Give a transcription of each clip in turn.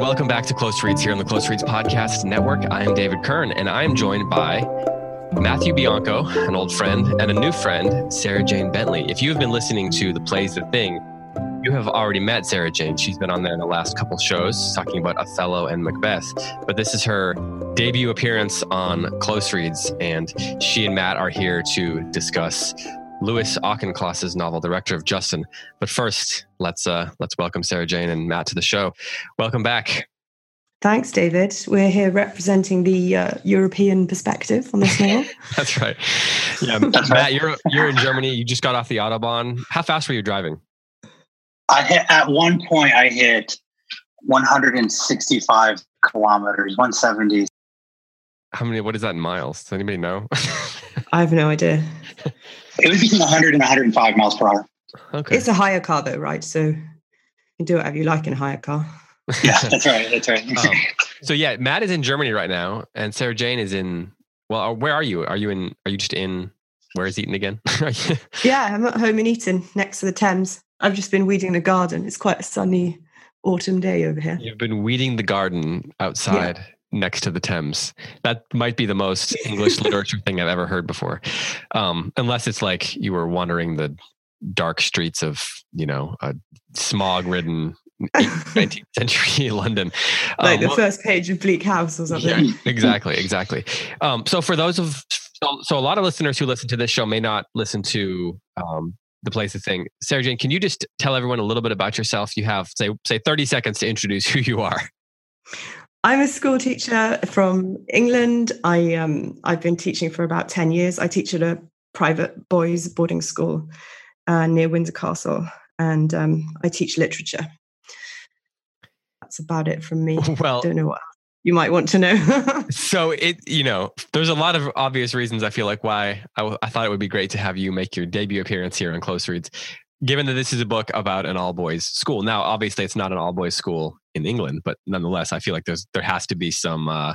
welcome back to Close Reads here on the Close Reads Podcast Network. I am David Kern and I am joined by Matthew Bianco, an old friend, and a new friend, Sarah Jane Bentley. If you have been listening to the Plays the Thing, you have already met Sarah Jane. She's been on there in the last couple shows talking about Othello and Macbeth. But this is her debut appearance on Close Reads, and she and Matt are here to discuss Louis Auchincloss's novel, The Rector of Justin. But first, let's uh, let's welcome Sarah Jane and Matt to the show. Welcome back. Thanks, David. We're here representing the uh, European perspective on this novel. That's right. Yeah, Matt, you're you're in Germany. You just got off the autobahn. How fast were you driving? I hit at one point I hit 165 kilometers, 170. How many? What is that in miles? Does anybody know? I have no idea. It was between 100 and 105 miles per hour. okay. It's a hire car, though, right? So you can do whatever you like in a hire car. Yeah, that's right. That's right. Um, so yeah, Matt is in Germany right now, and Sarah Jane is in. Well, uh, where are you? Are you in? Are you just in? Where is Eton again? Yeah, I'm at home in Eton, next to the Thames. I've just been weeding the garden. It's quite a sunny autumn day over here. You've been weeding the garden outside next to the Thames. That might be the most English literature thing I've ever heard before, um, unless it's like you were wandering the dark streets of you know a smog-ridden 19th century London. Like Um, the well- first page of Bleak House or something. Yeah, exactly, exactly. Um, so for those of so, so a lot of listeners who listen to this show may not listen to um, the Play's the Thing. Sarah Jane, can you just tell everyone a little bit about yourself? You have say say thirty seconds to introduce who you are. I'm a school teacher from England. I um I've been teaching for about ten years. I teach at a private boys boarding school uh, near Windsor Castle, and um, I teach literature. That's about it from me. Well, Don't know what you might want to know. so it you know there's a lot of obvious reasons I feel like why I, w- I thought it would be great to have you make your debut appearance here on Close Reads. Given that this is a book about an all boys school, now obviously it's not an all boys school in England, but nonetheless, I feel like there's there has to be some uh,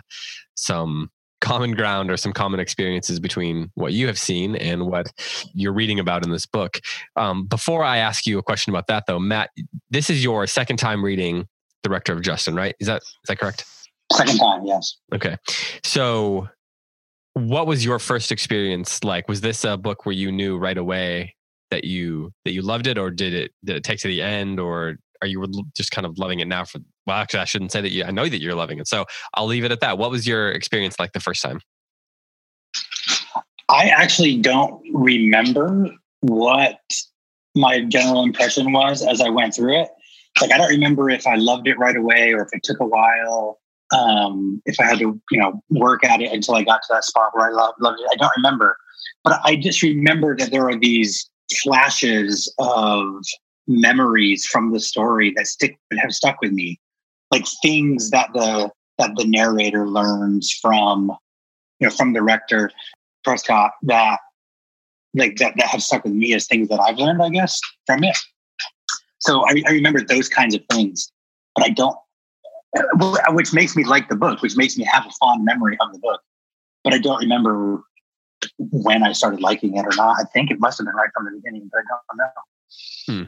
some common ground or some common experiences between what you have seen and what you're reading about in this book. Um, before I ask you a question about that, though, Matt, this is your second time reading The Rector of Justin, right? Is that is that correct? Second time, yes. Okay. So what was your first experience like? Was this a book where you knew right away that you that you loved it or did it did it take to the end or are you just kind of loving it now for well actually I shouldn't say that you I know that you're loving it. So I'll leave it at that. What was your experience like the first time? I actually don't remember what my general impression was as I went through it. Like I don't remember if I loved it right away or if it took a while. Um, if I had to, you know, work at it until I got to that spot where I loved, loved it. I don't remember. But I just remember that there are these flashes of memories from the story that stick have stuck with me. Like things that the that the narrator learns from you know from the rector Prescott that like that, that have stuck with me as things that I've learned, I guess, from it. So I, I remember those kinds of things, but I don't, which makes me like the book, which makes me have a fond memory of the book. But I don't remember when I started liking it or not. I think it must have been right from the beginning, but I don't know.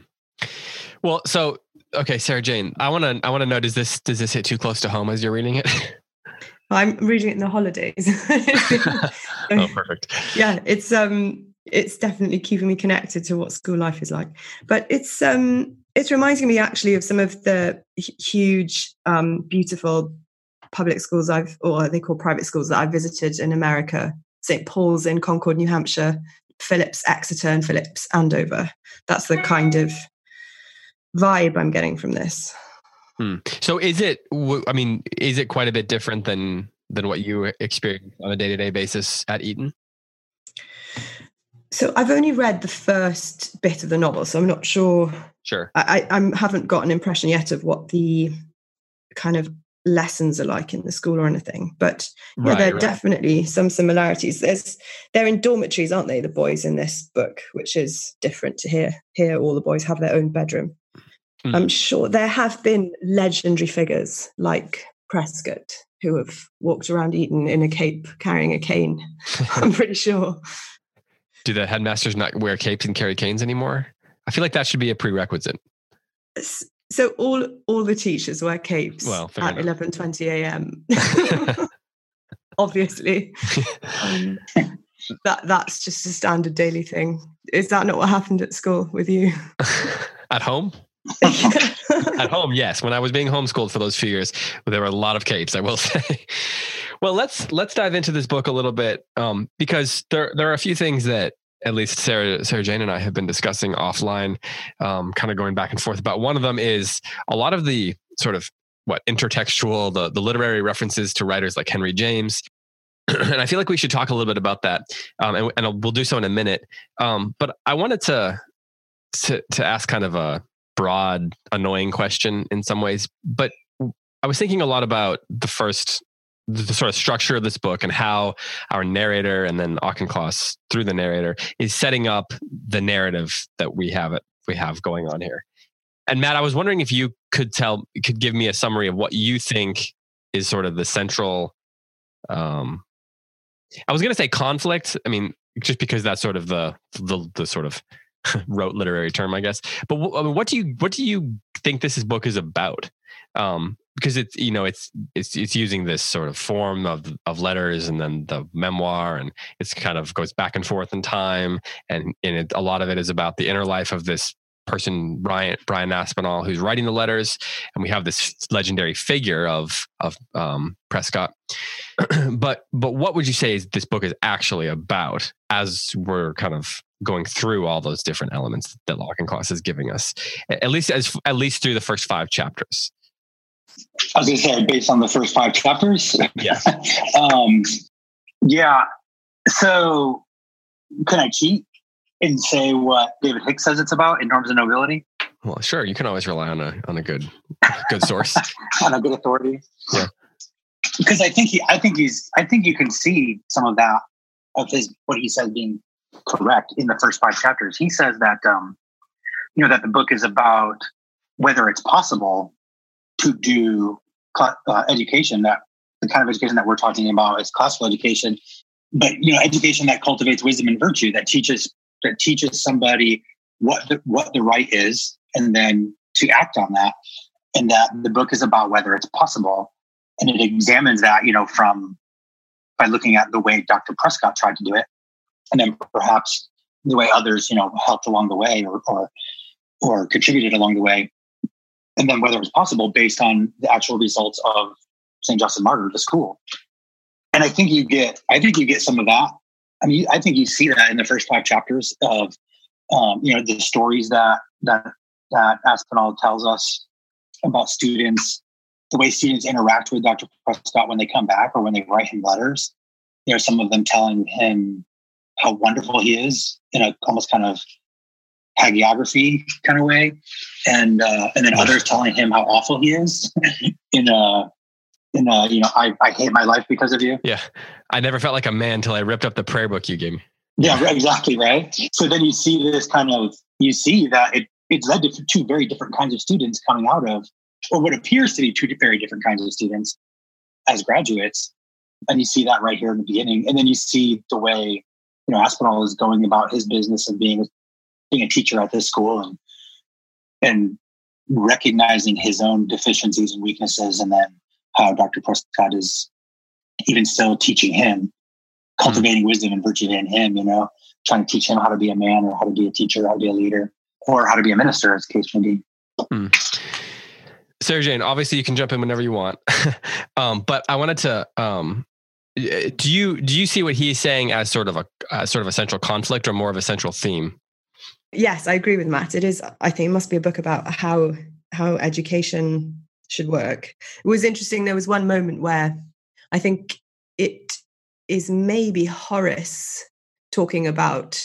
Well, so okay, Sarah Jane, I want to I want to know does this does this hit too close to home as you're reading it? I'm reading it in the holidays. oh, perfect. yeah, it's um it's definitely keeping me connected to what school life is like. But it's um it's reminding me actually of some of the huge, um, beautiful public schools I've or they call private schools that I've visited in America. St. Paul's in Concord, New Hampshire, Phillips Exeter and Phillips Andover. That's the kind of vibe I'm getting from this. Hmm. So is it? I mean, is it quite a bit different than than what you experience on a day to day basis at Eton? So I've only read the first bit of the novel, so I'm not sure. Sure. I, I I haven't got an impression yet of what the kind of lessons alike in the school or anything. But yeah, Right, there are right. definitely some similarities. There's they're in dormitories, aren't they? The boys in this book, which is different to here. Here, all the boys have their own bedroom. Mhm. I'm sure there have been legendary figures like Prescott who have walked around Eton in a cape carrying a cane. I'm pretty sure. Do the headmasters not wear capes and carry canes anymore? I feel like that should be a prerequisite. So all all the teachers wear capes Well, at enough. 11:20 a.m. Obviously, um, that that's just a standard daily thing. Is that not what happened at school with you? At home? At home, yes. When I was being homeschooled for those few years, there were a lot of capes, I will say. well, let's let's dive into this book a little bit um, because there there are a few things that at least Sarah Sarah Jane and I have been discussing offline, um, kind of going back and forth about. One of them is a lot of the sort of what intertextual, the the literary references to writers like Henry James. and I feel like we should talk a little bit about that, um, and, and we'll do so in a minute. Um, but I wanted to to to ask kind of a broad, annoying question in some ways. But I was thinking a lot about the first, the, sort of structure of this book and how our narrator and then Auchincloss through the narrator is setting up the narrative that we have it we have going on here. And Matt, I was wondering if you could tell, could give me a summary of what you think is sort of the central. Um, I was going to say conflict. I mean, just because that's sort of the the, the sort of rote literary term, I guess. But what do you what do you think this is book is about? Um, because it's you know it's it's it's using this sort of form of of letters and then the memoir and it's kind of goes back and forth in time and and it, a lot of it is about the inner life of this person Brian Brian Aspinall who's writing the letters and we have this legendary figure of of um, Prescott. But but what would you say is this book is actually about as we're kind of going through all those different elements that Auchincloss is giving us at least as at least through the first five chapters I was going to say, based on the first five chapters. yeah um, yeah. So, can I cheat and say what David Hicks says it's about in Norms of Nobility well sure you can always rely on a on a good good source on a good authority? Yeah. Because I think he, I think he's, I think you can see some of that of his what he says being correct in the first five chapters. He says that um, you know that the book is about whether it's possible to do uh, education that the kind of education that we're talking about is classical education, but you know education that cultivates wisdom and virtue that teaches that teaches somebody what the, what the right is and then to act on that and that the book is about whether it's possible. And it examines that you know from by looking at the way dr prescott tried to do it and then perhaps the way others you know helped along the way or or, or contributed along the way and then whether it was possible based on the actual results of st justin martyr the school and i think you get i think you get some of that i mean i think you see that in the first five chapters of um, you know the stories that that that aspinall tells us about students the way students interact with Dr. Prescott when they come back or when they write him letters. You know, some of them telling him how wonderful he is in a almost kind of hagiography kind of way, and uh, and then others telling him how awful he is in a in a you know I, I hate my life because of you. yeah. I never felt like a man until I ripped up the prayer book you gave me. Yeah, exactly right. So then you see this kind of you see that it it's led to two very different kinds of students coming out of, or what appears to be two very different kinds of students as graduates, and you see that right here in the beginning, and then you see the way you know Aspinall is going about his business of being being a teacher at this school and and recognizing his own deficiencies and weaknesses, and then how Dr. Prescott is even still teaching him cultivating wisdom and virtue in him, you know, trying to teach him how to be a man or how to be a teacher, how to be a leader, or how to be a minister, as case may be. Sarah Jane, obviously you can jump in whenever you want. um, but I wanted to um, do you do you see what he's saying as sort of a uh, sort of a central conflict or more of a central theme? Yes, I agree with Matt. It is. I think it must be a book about how how education should work. It was interesting. There was one moment where I think it is maybe Horace talking about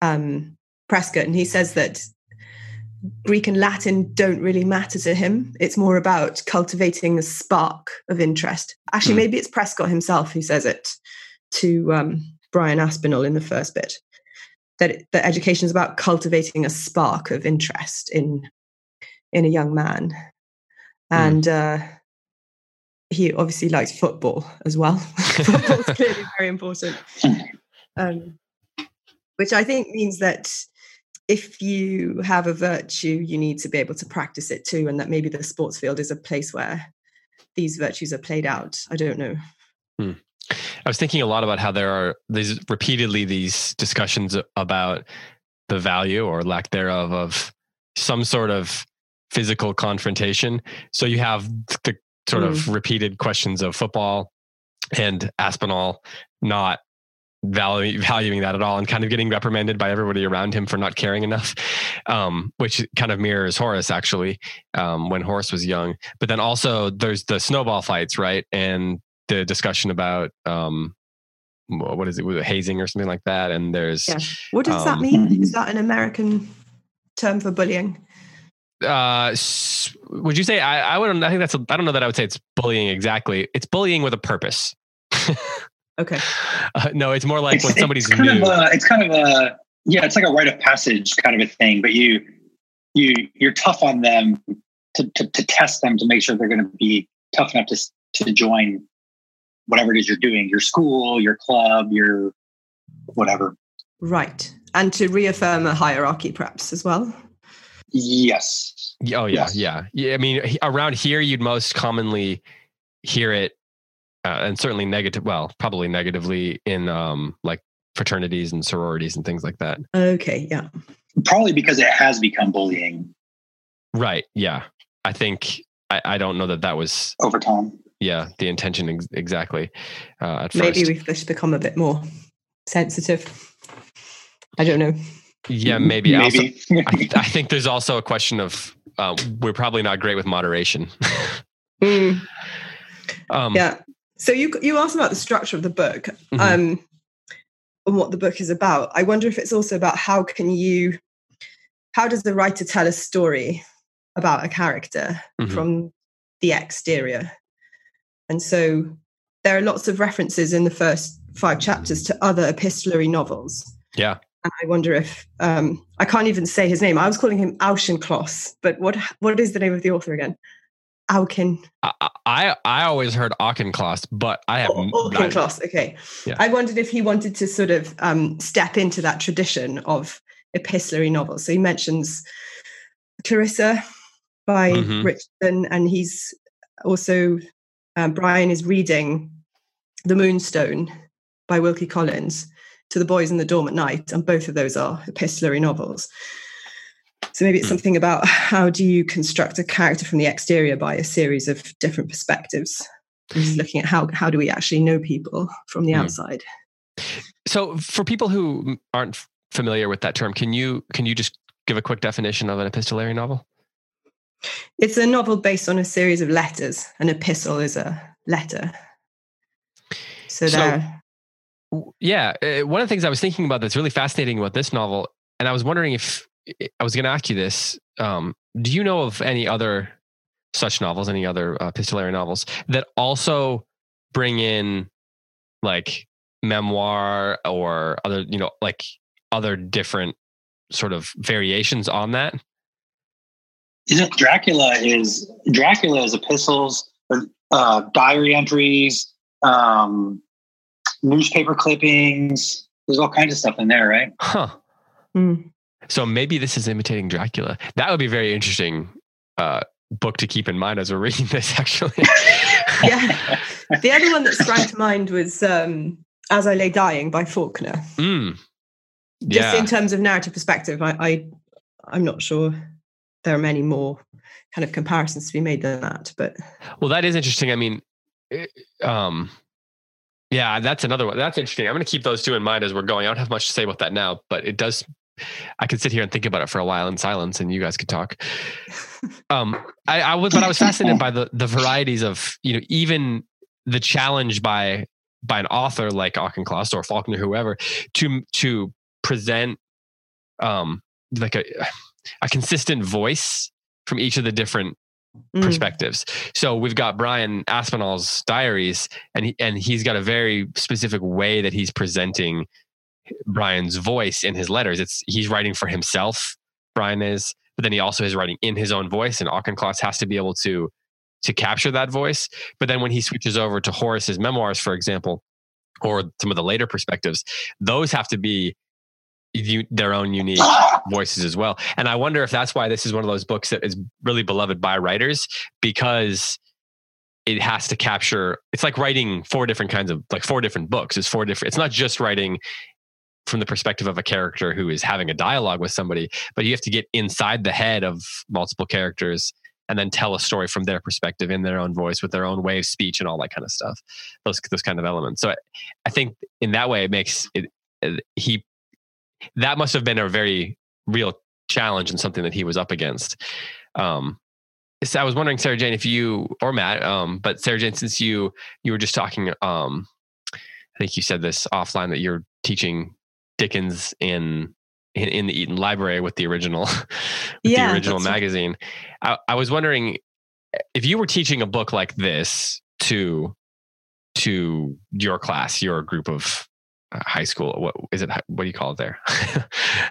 um, Prescott, and he says that Greek and Latin don't really matter to him. It's more about cultivating a spark of interest. Actually, Hmm. maybe it's Prescott himself who says it to um, Brian Aspinall in the first bit that that education is about cultivating a spark of interest in in a young man, and uh, he obviously likes football as well. Football's clearly very important, um, which I think means that if you have a virtue, you need to be able to practice it too, and that maybe the sports field is a place where these virtues are played out. I don't know. I was thinking a lot about how there are these repeatedly these discussions about the value or lack thereof of some sort of physical confrontation. So you have the sort of repeated questions of football and Aspinall not valu- valuing that at all and kind of getting reprimanded by everybody around him for not caring enough, um, which kind of mirrors Horace actually um, when Horace was young. But then also there's the snowball fights, right? And the discussion about um, what is it, hazing or something like that. And there's Yeah. What does that Um, mean? Is that an American term for bullying? uh would you say I, I wouldn't i think that's a, i don't know that i would say it's bullying exactly it's bullying with a purpose Okay. uh, no it's more like it's, when somebody's it's kind new of a, it's kind of a yeah, it's like a rite of passage kind of a thing. But you you you're tough on them to to, to test them to make sure they're going to be tough enough to to join whatever it is you're doing, your school, your club, your whatever. Right. And to reaffirm a hierarchy, perhaps as well. Yes. oh yeah Yes. yeah yeah i mean around here you'd most commonly hear it uh, and certainly negative well probably negatively in um like fraternities and sororities and things like that Okay. Yeah. Probably because it has become bullying right yeah i think i, I don't know that that was over time. Yeah the intention ex- exactly uh, at Maybe first we've just become a bit more sensitive. I don't know. yeah maybe, Also, Maybe. I, I think there's also a question of uh, we're probably not great with moderation. Mm, um, yeah. So you you asked about the structure of the book Mhm. um, and what the book is about. I wonder if it's also about how can you, how does the writer tell a story about a character Mhm. from the exterior? And so there are lots of references in the first five chapters to other epistolary novels. Yeah. And I wonder if um, I can't even say his name. I was calling him Auchincloss, but what what is the name of the author again? Auchin. I, I I always heard Auchincloss, but I have I- Auchincloss. Okay. Yeah. I wondered if he wanted to sort of um, step into that tradition of epistolary novels. So he mentions Clarissa by Mhm. Richardson, and he's also um, Brian is reading The Moonstone by Wilkie Collins to the boys in the dorm at night, and both of those are epistolary novels. So maybe it's Hmm. something about how do you construct a character from the exterior by a series of different perspectives. He's looking at how how do we actually know people from the Hmm. outside. So for people who aren't familiar with that term, can you can you just give a quick definition of an epistolary novel? It's a novel based on a series of letters. An epistle is a letter. So, So- there. Yeah, uh, one of the things I was thinking about that's really fascinating about this novel, and I was wondering if I was going to ask you this. Um, do you know of any other such novels, any other uh, epistolary novels that also bring in like memoir or other, you know, like other different sort of variations on that? Isn't Dracula is Dracula is epistles, uh, diary entries, um, newspaper clippings. There's all kinds of stuff in there, right? Huh. Mm. So maybe this is imitating Dracula. That would be very interesting uh, book to keep in mind as we're reading this. Actually, Yeah. the other one that sprang to mind was um, As I Lay Dying by Faulkner. Mm. Just in terms of narrative perspective, I, I I'm not sure there are many more kind of comparisons to be made than that. But Well, that is interesting. I mean, it- um, yeah, that's another one. That's interesting. I'm going to keep those two in mind as we're going. I don't have much to say about that now, but it does. I could sit here and think about it for a while in silence, and you guys could talk. Um, I, I was, but I was fascinated by the the varieties of you know even the challenge by by an author like Auchincloss or Faulkner, whoever, to to present um, like a a consistent voice from each of the different Mm. perspectives. So we've got Brian Aspinall's diaries, and he, and he's got a very specific way that he's presenting Brian's voice in his letters. It's he's writing for himself. Brian is, but then he also is writing in his own voice, and Auchincloss has to be able to to capture that voice. But then when he switches over to Horace's memoirs, for example, or some of the later perspectives, those have to be u- their own unique voices as well. And I wonder if that's why this is one of those books that is really beloved by writers because it has to capture it's like writing four different kinds of like four different books. It's four different it's not just writing from the perspective of a character who is having a dialogue with somebody, but you have to get inside the head of multiple characters and then tell a story from their perspective in their own voice with their own way of speech and all that kind of stuff. Those those kind of elements. So I, I think in that way it makes it he that must have been a very real challenge and something that he was up against. Um, so I was wondering, Sarah Jane, if you or Matt, um, but Sarah Jane, since you you were just talking, um, I think you said this offline that you're teaching Dickens in in, in the Eton Library with the original with Yeah, the original that's right. magazine. I, I was wondering if you were teaching a book like this to to your class, your group of high school. What is it? What do you call it there?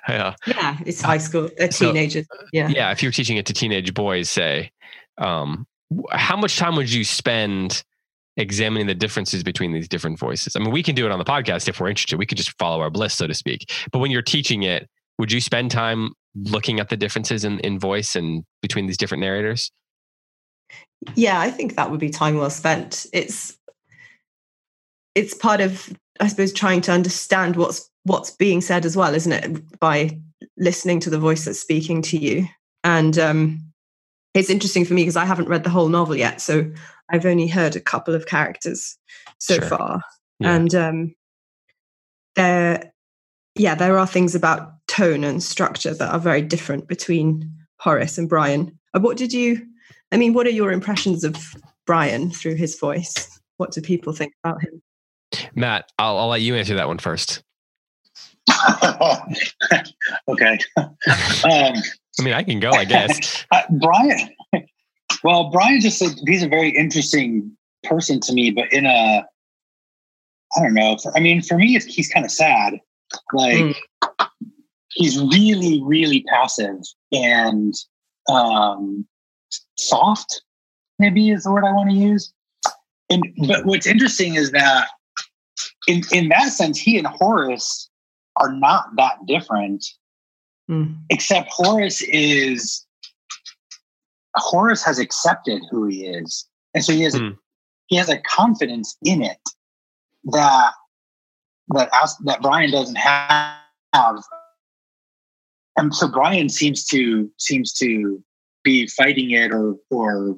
yeah. Yeah, it's high school. They're So- Yeah. yeah. If you're teaching it to teenage boys, say, um, how much time would you spend examining the differences between these different voices? I mean, we can do it on the podcast if we're interested. We could just follow our bliss, so to speak. But when you're teaching it, would you spend time looking at the differences in, in voice and between these different narrators? yeah i think that would be time well spent it's it's part of i suppose trying to understand what's what's being said as well isn't it by listening to the voice that's speaking to you. And um it's interesting for me because i haven't read the whole novel yet so i've only heard a couple of characters so Sure. far. Yeah. and um there yeah there are things about tone and structure that are very different between horace and brian. Uh, what did you i mean what are your impressions of brian through his voice? What do people think about him Matt, I'll, I'll let you answer that one first. okay. Um, I mean, I can go, I guess. uh, Brian, well, Brian just said he's a very interesting person to me, but in a, I don't know. For, I mean, for me, it's, he's kind of sad. Like Mm. he's really, really passive and um, soft. Maybe is the word I want to use. And but what's interesting is that in in that sense, he and Horace are not that different Mm. except Horace is Horace has accepted who he is, and so he has a, Hmm. he has a confidence in it that that As- that Brian doesn't have, and so Brian seems to seems to be fighting it or or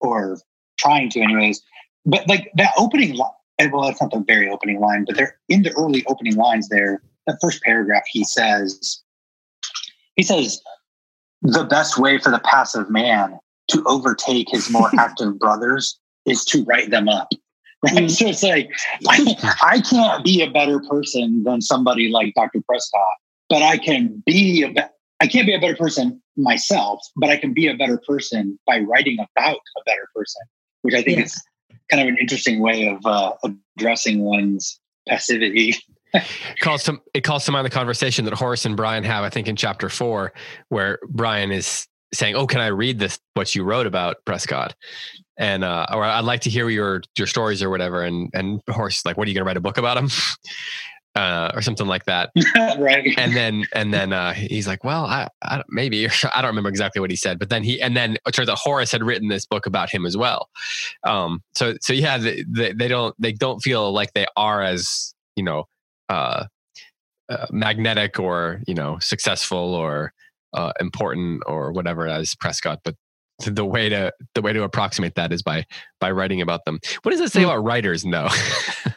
or trying to, anyways. But like that opening line, well, that's not the very opening line, but they're in the early opening lines there. The first paragraph, he says, he says, the best way for the passive man to overtake his more active brothers is to write them up. Right. So it's mm-hmm. like, I, I can't be a better person than somebody like Dr. Prescott, but I can be a be- I can't be a better person myself, but I can be a better person by writing about a better person, which I think Yeah. is kind of an interesting way of uh, addressing one's passivity. calls to it calls to mind the conversation that Horace and Brian have, I think, in chapter four, where Brian is saying, "Oh, can I read this? What you wrote about Prescott?" And uh, or I'd like to hear your your stories or whatever. And and Horace is like, "What are you going to write a book about him?" Uh, or something like that. right. And then and then uh, he's like, "Well, I, I maybe I don't remember exactly what he said, but then he and then it turns out Horace had written this book about him as well. Um, so so yeah, they, they, they don't they don't feel like they are as you know uh, uh, magnetic or you know successful or uh, important or whatever as Prescott, but the way to the way to approximate that is by by writing about them. What does it say Mm. about writers, though?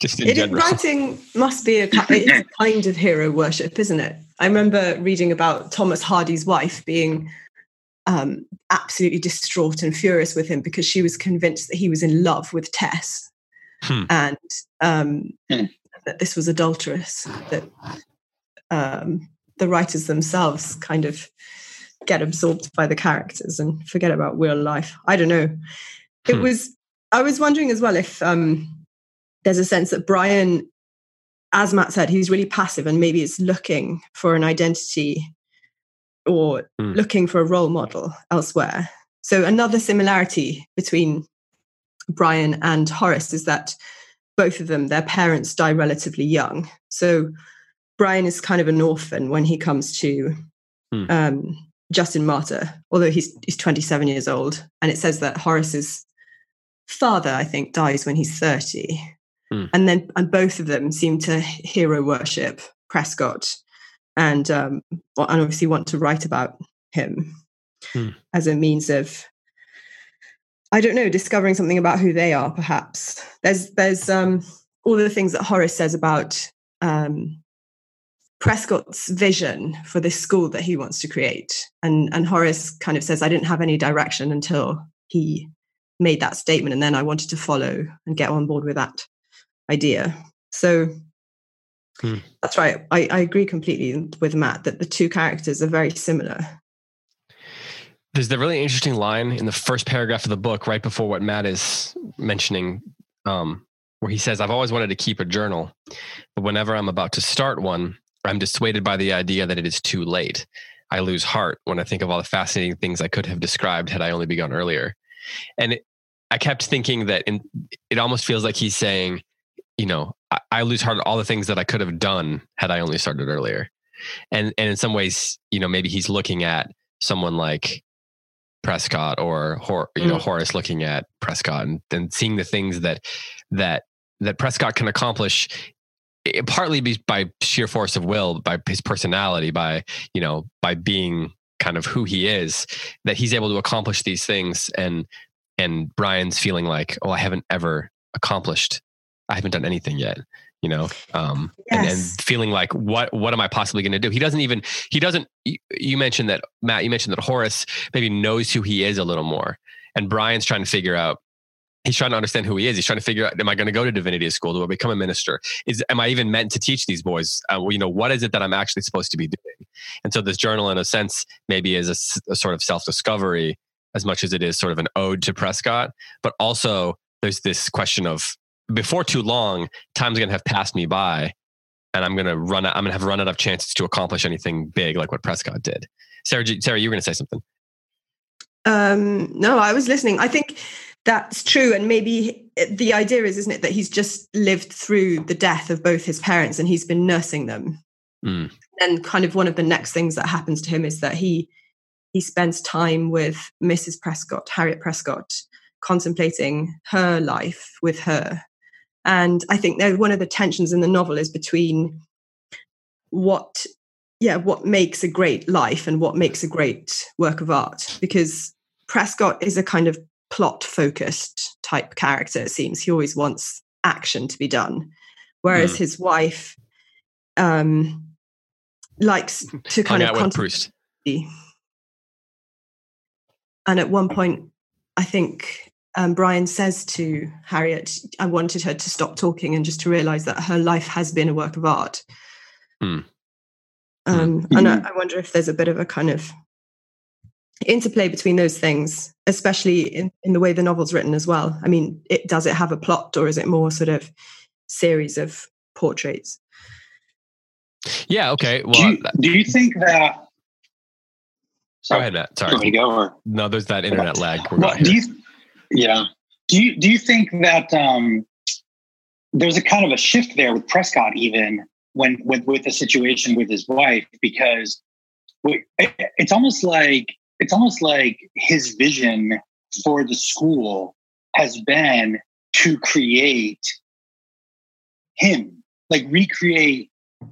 Just in It is, general. writing must be a, it is a kind of hero worship, isn't it? I remember reading about Thomas Hardy's wife being um, absolutely distraught and furious with him because she was convinced that he was in love with Tess Hmm. and um, Hmm. that this was adulterous. That um, the writers themselves kind of get absorbed by the characters and forget about real life. I don't know. It Hmm. was I was wondering as well if um there's a sense that Brian, as Matt said, he's really passive and maybe is looking for an identity or Hmm. looking for a role model elsewhere. So another similarity between Brian and Horace is that both of them, their parents die relatively young. So Brian is kind of an orphan when he comes to Hmm. um, Justin Martyr, although he's he's 27 years old, and it says that Horace's father, I think, dies when he's 30, Hmm. and then and both of them seem to hero worship Prescott, and um, and obviously want to write about him Hmm. as a means of I don't know, discovering something about who they are, perhaps. There's there's um all the things that Horace says about um Prescott's vision for this school that he wants to create. And and Horace kind of says, I didn't have any direction until he made that statement. And then I wanted to follow and get on board with that idea. So Hmm. that's right. I, I agree completely with Matt that the two characters are very similar. There's the really interesting line in the first paragraph of the book, right before what Matt is mentioning, um, where he says, I've always wanted to keep a journal, but whenever I'm about to start one, I'm dissuaded by the idea that it is too late. I lose heart when I think of all the fascinating things I could have described had I only begun earlier. And it, I kept thinking that in, it almost feels like he's saying, you know, I, I lose heart at all the things that I could have done had I only started earlier. And and in some ways, you know, maybe he's looking at someone like Prescott or Hor, you know Mm. Horace looking at Prescott and, and seeing the things that that that Prescott can accomplish eh, partly be- by sheer force of will by his personality by you know by being kind of who he is that he's able to accomplish these things and and Brian's feeling like oh I haven't ever accomplished I haven't done anything yet you know um and, and Yes. feeling like what what am I possibly going to do? He doesn't even he doesn't you, mentioned that Matt you mentioned that Horace maybe knows who he is a little more and Brian's trying to figure out he's trying to understand who he is. He's trying to figure out am I going to go to divinity school? Do I become a minister? Is am I even meant to teach these boys? Uh, well, you know what is it that I'm actually supposed to be doing? And so this journal in a sense maybe is a sort of self-discovery as much as it is sort of an ode to Prescott but also there's this question of before too long time's going to have passed me by and I'm going to run out, I'm going to have run out of chances to accomplish anything big like what Prescott did Sarah Sarah you were going to say something Um, no, I was listening. I think that's true. And maybe the idea is, isn't it, that he's just lived through the death of both his parents and he's been nursing them. Mm. And kind of one of the next things that happens to him is that he he spends time with Mrs. Prescott, Harriet Prescott, contemplating her life with her. And I think that one of the tensions in the novel is between what yeah, what makes a great life and what makes a great work of art. Because Prescott is a kind of plot focused type character, it seems. He always wants action to be done. Whereas Mm. his wife um, likes to kind of contemplate. And at one point, I think um, Brian says to Harriet, I wanted her to stop talking and just to realize that her life has been a work of art. Hmm. Um, And I, I wonder if there's a bit of a kind of interplay between those things, especially in, in the way the novel's written as well. I mean, it does it have a plot or is it more sort of series of portraits? yeah okay well do, you, do you think that? go Sorry, ahead Matt do you me sorry to go or? no there's that internet lag we're Well, do you? Yeah. Do you do you think that um, there's a kind of a shift there with Prescott, even when with with the situation with his wife, because we, it- it's almost like it's almost like his vision for the school has been to create him, like recreate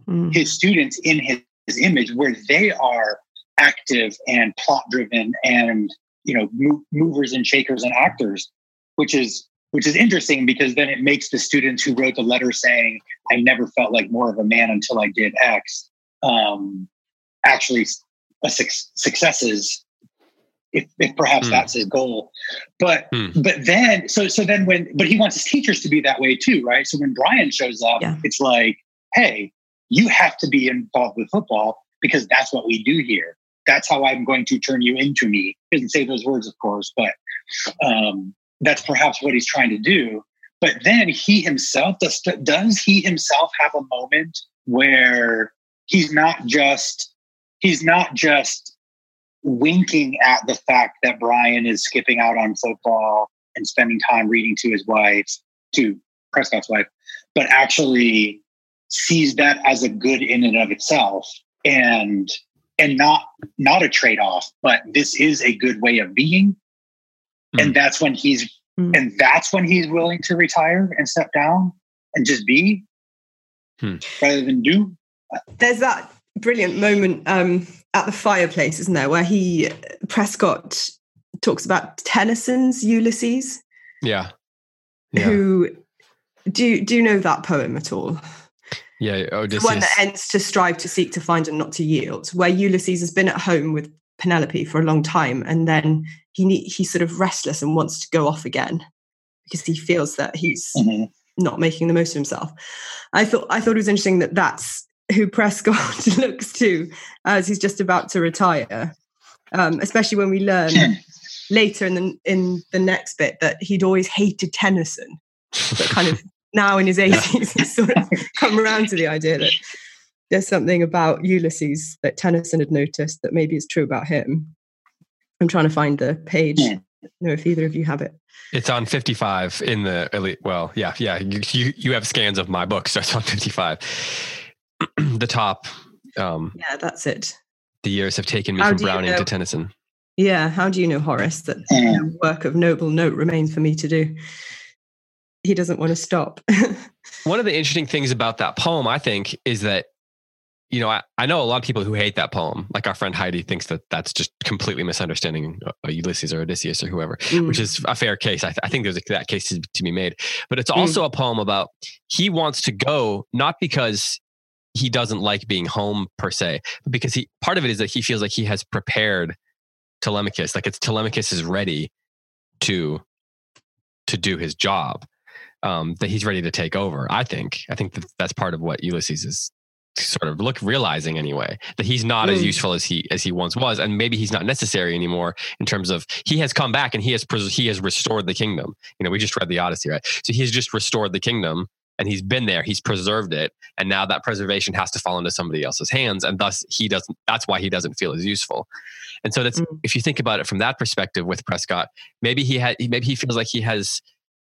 Mm. his students in his, his image where they are active and plot driven and you know mo- movers and shakers and actors which is which is interesting because then it makes the students who wrote the letter saying i never felt like more of a man until i did x um, actually a suc successes if, if perhaps Hmm. that's his goal but Hmm. but then so so then when but he wants his teachers to be that way too right so when brian shows up Yeah. it's like hey you have to be involved with football because that's what we do here. That's how I'm going to turn you into me. He doesn't say those words, of course, but um, that's perhaps what he's trying to do. But then he himself does, does he himself have a moment where he's not just he's not just winking at the fact that Brian is skipping out on football and spending time reading to his wife, to Prescott's wife, but actually sees that as a good in and of itself and and not not a trade-off but this is a good way of being mm. and that's when he's mm. and that's when he's willing to retire and step down and just be hmm. rather than do there's that brilliant moment um, at the fireplace isn't there where he prescott talks about tennyson's ulysses yeah, yeah. who do do you know that poem at all yeah, Odysseus. The one that ends to strive to seek to find and not to yield, where Ulysses has been at home with Penelope for a long time, and then he need, he's sort of restless and wants to go off again because he feels that he's mm-hmm. not making the most of himself. I thought I thought it was interesting that that's who Prescott looks to as he's just about to retire, um, especially when we learn later in the in the next bit that he'd always hated Tennyson, but kind of now in his 80s, he's sort of come around to the idea that there's something about Ulysses that Tennyson had noticed that maybe is true about him. I'm trying to find the page. Yeah. know if either of you have it. It's on 55 in the elite. Well, yeah, yeah. You, you, you have scans of my book, so it's on 55. the top. Um, yeah, that's it. The years have taken me How from Browning you know, to Tennyson. Yeah. How do you know, Horace, that work of noble note remains for me to do? He doesn't want to stop. One of the interesting things about that poem, I think, is that you know, I, I know a lot of people who hate that poem. Like our friend Heidi thinks that that's just completely misunderstanding Ulysses or Odysseus or whoever, mm. which is a fair case. I, th- I think there's a, that case to, to, be made. But it's mm. also mm. a poem about he wants to go not because he doesn't like being home per se, but because he part of it is that he feels like he has prepared Telemachus, like it's Telemachus is ready to to do his job um, that he's ready to take over. I think. I think that that's part of what Ulysses is sort of look realizing anyway that he's not mm. as useful as he as he once was and maybe he's not necessary anymore in terms of he has come back and he has he has restored the kingdom you know we just read the odyssey right so he's just restored the kingdom and he's been there he's preserved it and now that preservation has to fall into somebody else's hands and thus he doesn't that's why he doesn't feel as useful and so that's mm. if you think about it from that perspective with prescott maybe he had maybe he feels like he has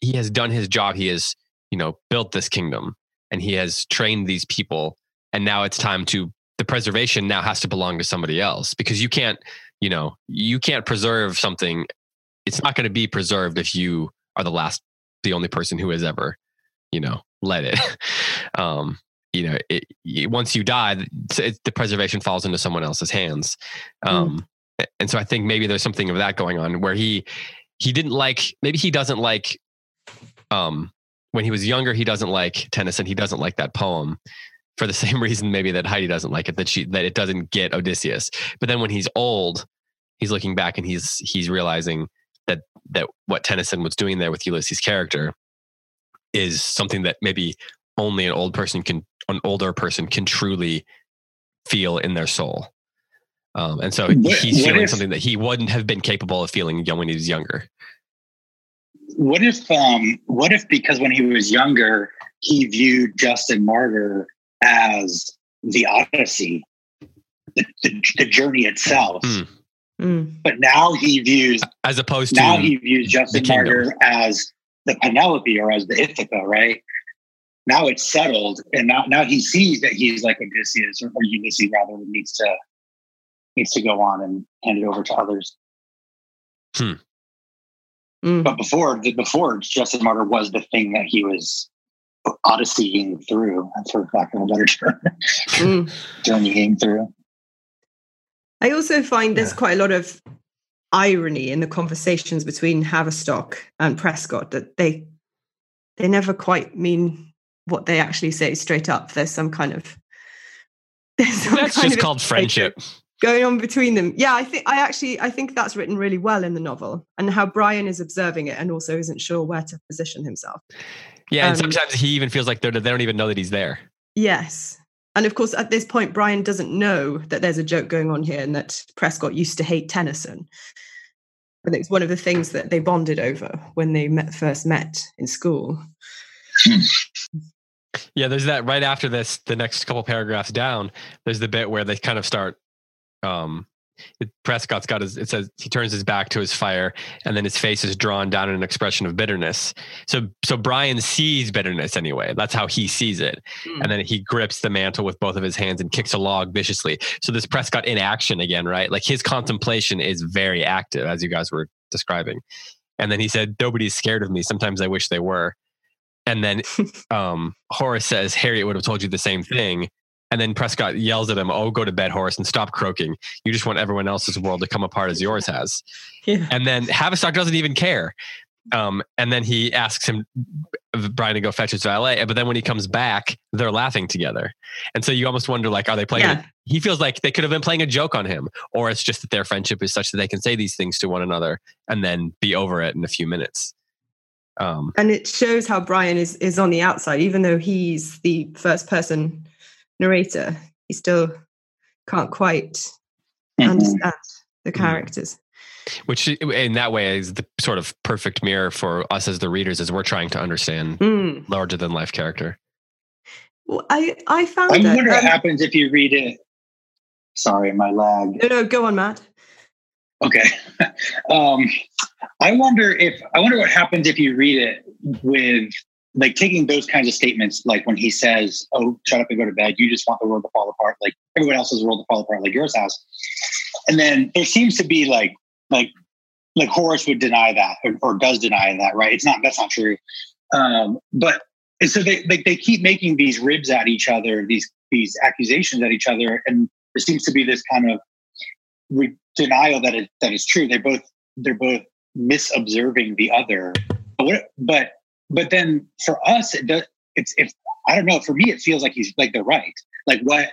he has done his job. He has, you know, built this kingdom and he has trained these people. And now it's time to, the preservation now has to belong to somebody else because you can't, you know, you can't preserve something. It's not going to be preserved if you are the last, the only person who has ever, you know, led it. um, you know, it, it, once you die, it, the preservation falls into someone else's hands. Mm. Um, mm. And so I think maybe there's something of that going on where he, he didn't like, maybe he doesn't like um, when he was younger, he doesn't like Tennyson. He doesn't like that poem for the same reason maybe that Heidi doesn't like it, that she that it doesn't get Odysseus. But then when he's old, he's looking back and he's he's realizing that that what Tennyson was doing there with Ulysses' character is something that maybe only an old person can an older person can truly feel in their soul. Um, and so what, he's feeling if, something that he wouldn't have been capable of feeling when he was younger what if um what if because when he was younger he viewed justin martyr as the odyssey the, the, the journey itself mm. Mm. but now he views as opposed to now he views justin martyr as the penelope or as the ithaca right now it's settled and now, now he sees that he's like odysseus or, or ulysses rather needs to needs to go on and hand it over to others hmm. Mm. But before, before Justin Martyr was the thing that he was odysseying through, for lack of a better term, mm. journeying through. I also find there's yeah. quite a lot of irony in the conversations between Havistock and Prescott that they they never quite mean what they actually say straight up. There's some kind of some that's kind just of called friendship going on between them. Yeah, I think I actually I think that's written really well in the novel, and how Brian is observing it and also isn't sure where to position himself. Yeah, and um, sometimes he even feels like they they don't even know that he's there. Yes, and of course, at this point, Brian doesn't know that there's a joke going on here and that Prescott used to hate Tennyson. But it's one of the things that they bonded over when they met, first met in school. Yeah, there's that right after this, the next couple paragraphs down, there's the bit where they kind of start um it, Prescott's got his it says he turns his back to his fire and then his face is drawn down in an expression of bitterness. So so Brian sees bitterness anyway. That's how he sees it. Mm. And then he grips the mantle with both of his hands and kicks a log viciously. So this Prescott in action again, right? Like his contemplation is very active as you guys were describing. And then he said, Nobody's scared of me. Sometimes I wish they were. And then um, Horace says, Harriet would have told you the same thing. And then Prescott yells at him, Oh, go to bed, Horace, and stop croaking. You just want everyone else's world to come apart as yours has. Yeah. And then Havistock doesn't even care. Um, and then he asks him, Brian, to go fetch his valet. But then when he comes back, they're laughing together. And so you almost wonder, like, are they playing? Yeah. A, he feels like they could have been playing a joke on him, or it's just that their friendship is such that they can say these things to one another and then be over it in a few minutes. Um, and it shows how Brian is is on the outside, even though he's the first person narrator. He still can't quite Mhm. understand the Mm-hmm. characters. which in that way is the sort of perfect mirror for us as the readers as we're trying to understand Mm. larger than life character. Well, I I found I that. wonder what um, happens if you read it. Sorry, my lag. no, no, go on, Matt. Okay. um, I wonder if I wonder what happens if you read it with like taking those kinds of statements, like when he says, "Oh, shut up and go to bed. You just want the world to fall apart, like everyone else's world to fall apart, like yours has." And then there seems to be like like like Horace would deny that or, or does deny that, right? It's not that's not true. Um, but and so they they keep making these ribs at each other, these these accusations at each other, and there seems to be this kind of re- denial that it that is true. They both they're both misobserving the other. But what, but but then for us, it does. It's if I don't know. For me, it feels like he's like they're right. Like what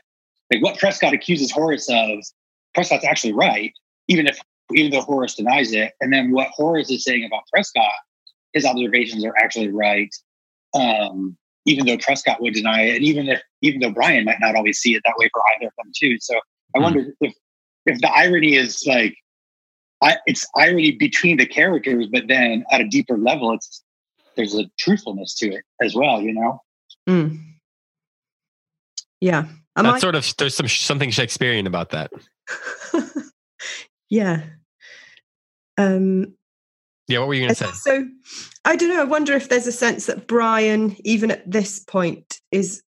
like what Prescott accuses Horace of, Prescott's actually right, even if even though Horace denies it. And then what Horace is saying about Prescott, his observations are actually right. Um, even though Prescott would deny it, and even if even though Brian might not always see it that way for either of them too. So I Hmm. wonder if if the irony is like I, it's irony between the characters, but then at a deeper level, it's there's a truthfulness to it as well. You know. Mm. Yeah. Am That's I- sort of there's some something Shakespearean about that. yeah. Um, Yeah, what were you going to say? So, I don't know. I wonder if there's a sense that Brian, even at this point, is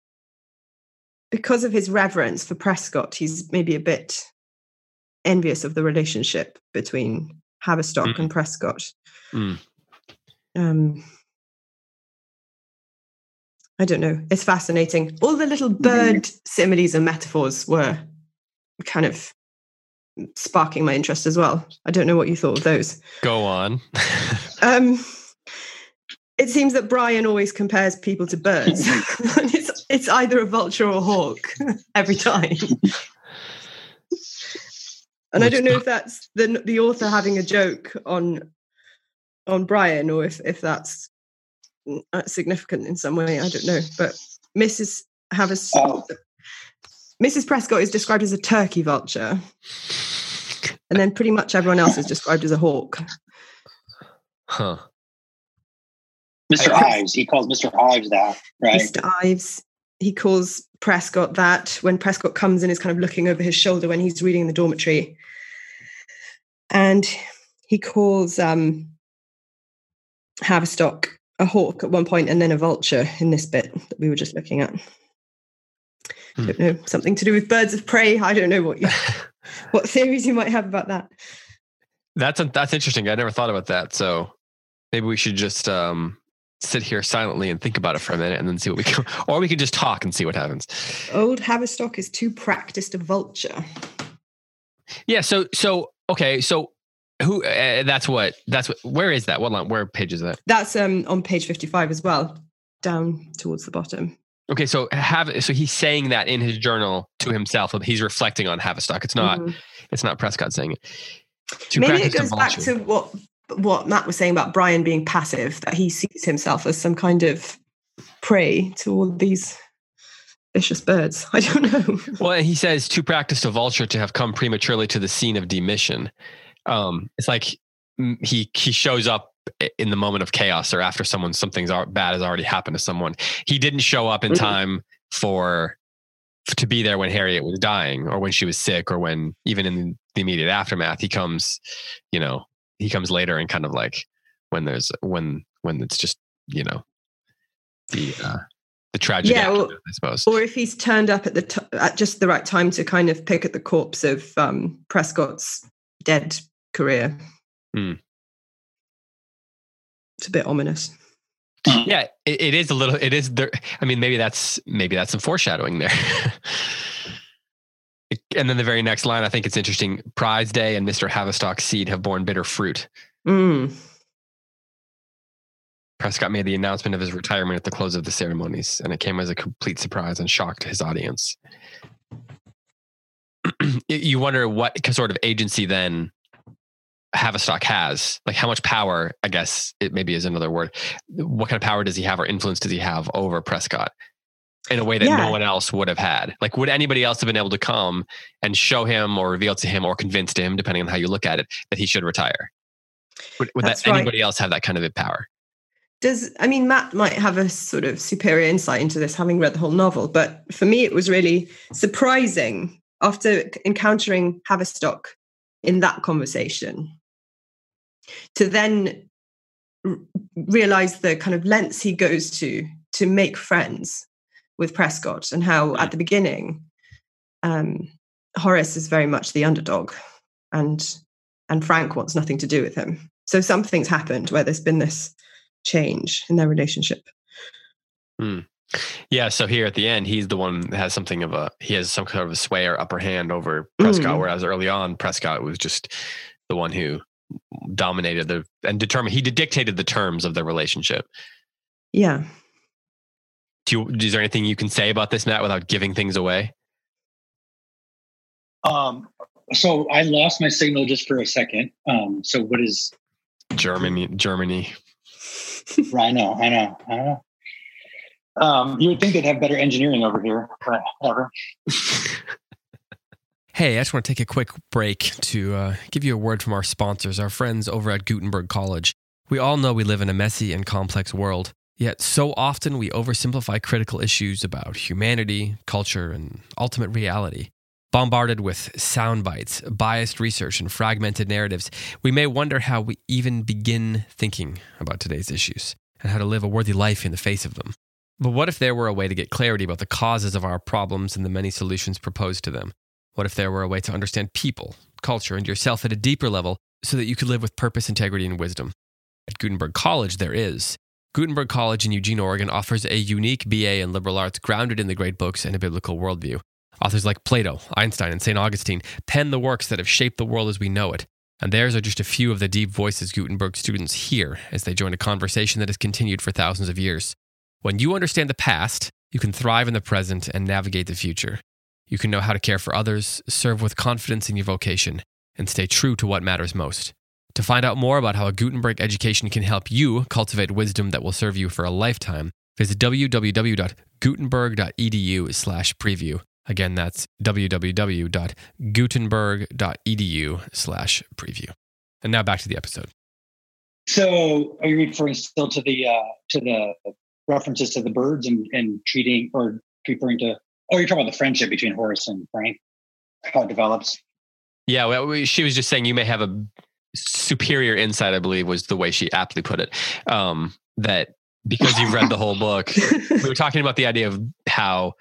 because of his reverence for Prescott, he's maybe a bit envious of the relationship between Havistock Mm. and Prescott. Mm. Um, I don't know. It's fascinating. All the little bird similes and metaphors were kind of sparking my interest as well. I don't know what you thought of those. Go on. Um, it seems that Brian always compares people to birds. it's, it's either a vulture or a hawk every time. and I don't know if that's the the author having a joke on on Brian or if if that's significant in some way. I don't know. But Mrs. Havas, Oh. Mrs. Prescott is described as a turkey vulture, and then pretty much everyone else is described as a hawk. huh. Mr. I- Ives, he calls Mr. Ives that, right? Mr. Ives. He calls Prescott that when Prescott comes and is kind of looking over his shoulder when he's reading in the dormitory. And he calls um, Havistock a hawk at one point and then a vulture in this bit that we were just looking at. Hmm. don't know, something to do with birds of prey. I don't know what you, what theories you might have about that. That's that's interesting. I never thought about that. So maybe we should just um, sit here silently and think about it for a minute, and then see what we can, or we could just talk and see what happens. Old Havistock is too practiced a vulture. Yeah. So so okay. So who? Uh, that's what. That's what. Where is that? What line? Where page is that? That's um, on page 55 as well, down towards the bottom. Okay. So have. So he's saying that in his journal to himself. He's reflecting on Havistock. It's not. Mhm. It's not Prescott saying it. To Maybe it practice goes back to what what Matt was saying about Brian being passive, that he sees himself as some kind of prey to all these vicious birds. I don't know. well, he says too practiced a vulture to have come prematurely to the scene of demission. Um, it's like he he shows up in the moment of chaos or after someone something's bad has already happened to someone. He didn't show up in mm-hmm. time for to be there when Harriet was dying or when she was sick or when even in the immediate aftermath he comes, you know, he comes later and kind of like when there's when when it's just, you know, the uh the tragedy yeah, or, I suppose. Or if he's turned up at the t- at just the right time to kind of pick at the corpse of um Prescott's dead career. Mm. It's a bit ominous. Yeah, it, it is a little. It is there. I mean, maybe that's maybe that's some foreshadowing there. and then the very next line, I think it's interesting. Prize Day and Mr. Havistock's seed have borne bitter fruit. Mm. Prescott made the announcement of his retirement at the close of the ceremonies, and it came as a complete surprise and shock to his audience. you wonder what sort of agency then Havistock has, like how much power, I guess it maybe is another word. What kind of power does he have or influence does he have over Prescott in a way that yeah. no one else would have had? Like, would anybody else have been able to come and show him or reveal to him or convince to him, depending on how you look at it, that he should retire? Would, would that right. anybody else have that kind of power? Does I mean Matt might have a sort of superior insight into this, having read the whole novel, but for me it was really surprising after encountering Havistock in that conversation to then r- realize the kind of lengths he goes to to make friends with Prescott and how at the beginning um, Horace is very much the underdog and and Frank wants nothing to do with him. So something's happened where there's been this change in their relationship. Hmm. Yeah, so here at the end, he's the one that has something of a he has some kind of a sway or upper hand over Prescott, mm. whereas early on Prescott was just the one who dominated the and determined he dictated the terms of the relationship. Yeah. Do you, is there anything you can say about this, Matt, without giving things away? Um. So I lost my signal just for a second. Um. So what is Germany? Germany. I know. I know. I know. Um, you would think they'd have better engineering over here, but whatever. Hey, I just want to take a quick break to uh, give you a word from our sponsors, our friends over at Gutenberg College. We all know we live in a messy and complex world, yet so often we oversimplify critical issues about humanity, culture, and ultimate reality. Bombarded with sound bites, biased research, and fragmented narratives, we may wonder how we even begin thinking about today's issues and how to live a worthy life in the face of them. But what if there were a way to get clarity about the causes of our problems and the many solutions proposed to them? What if there were a way to understand people, culture, and yourself at a deeper level so that you could live with purpose, integrity, and wisdom? At Gutenberg College, there is. Gutenberg College in Eugene, Oregon offers a unique BA in liberal arts grounded in the great books and a biblical worldview. Authors like Plato, Einstein, and St. Augustine pen the works that have shaped the world as we know it. And theirs are just a few of the deep voices Gutenberg students hear as they join a conversation that has continued for thousands of years. When you understand the past, you can thrive in the present and navigate the future. You can know how to care for others, serve with confidence in your vocation, and stay true to what matters most. To find out more about how a Gutenberg education can help you cultivate wisdom that will serve you for a lifetime, visit www.gutenberg.edu/preview. Again, that's www.gutenberg.edu/preview. And now back to the episode. So, are you referring still to the uh, to the references to the birds and, and treating or referring to Oh, you're talking about the friendship between Horace and Frank, how it develops. Yeah, well, she was just saying you may have a superior insight. I believe was the way she aptly put it. Um, that because you've read the whole book, we were talking about the idea of how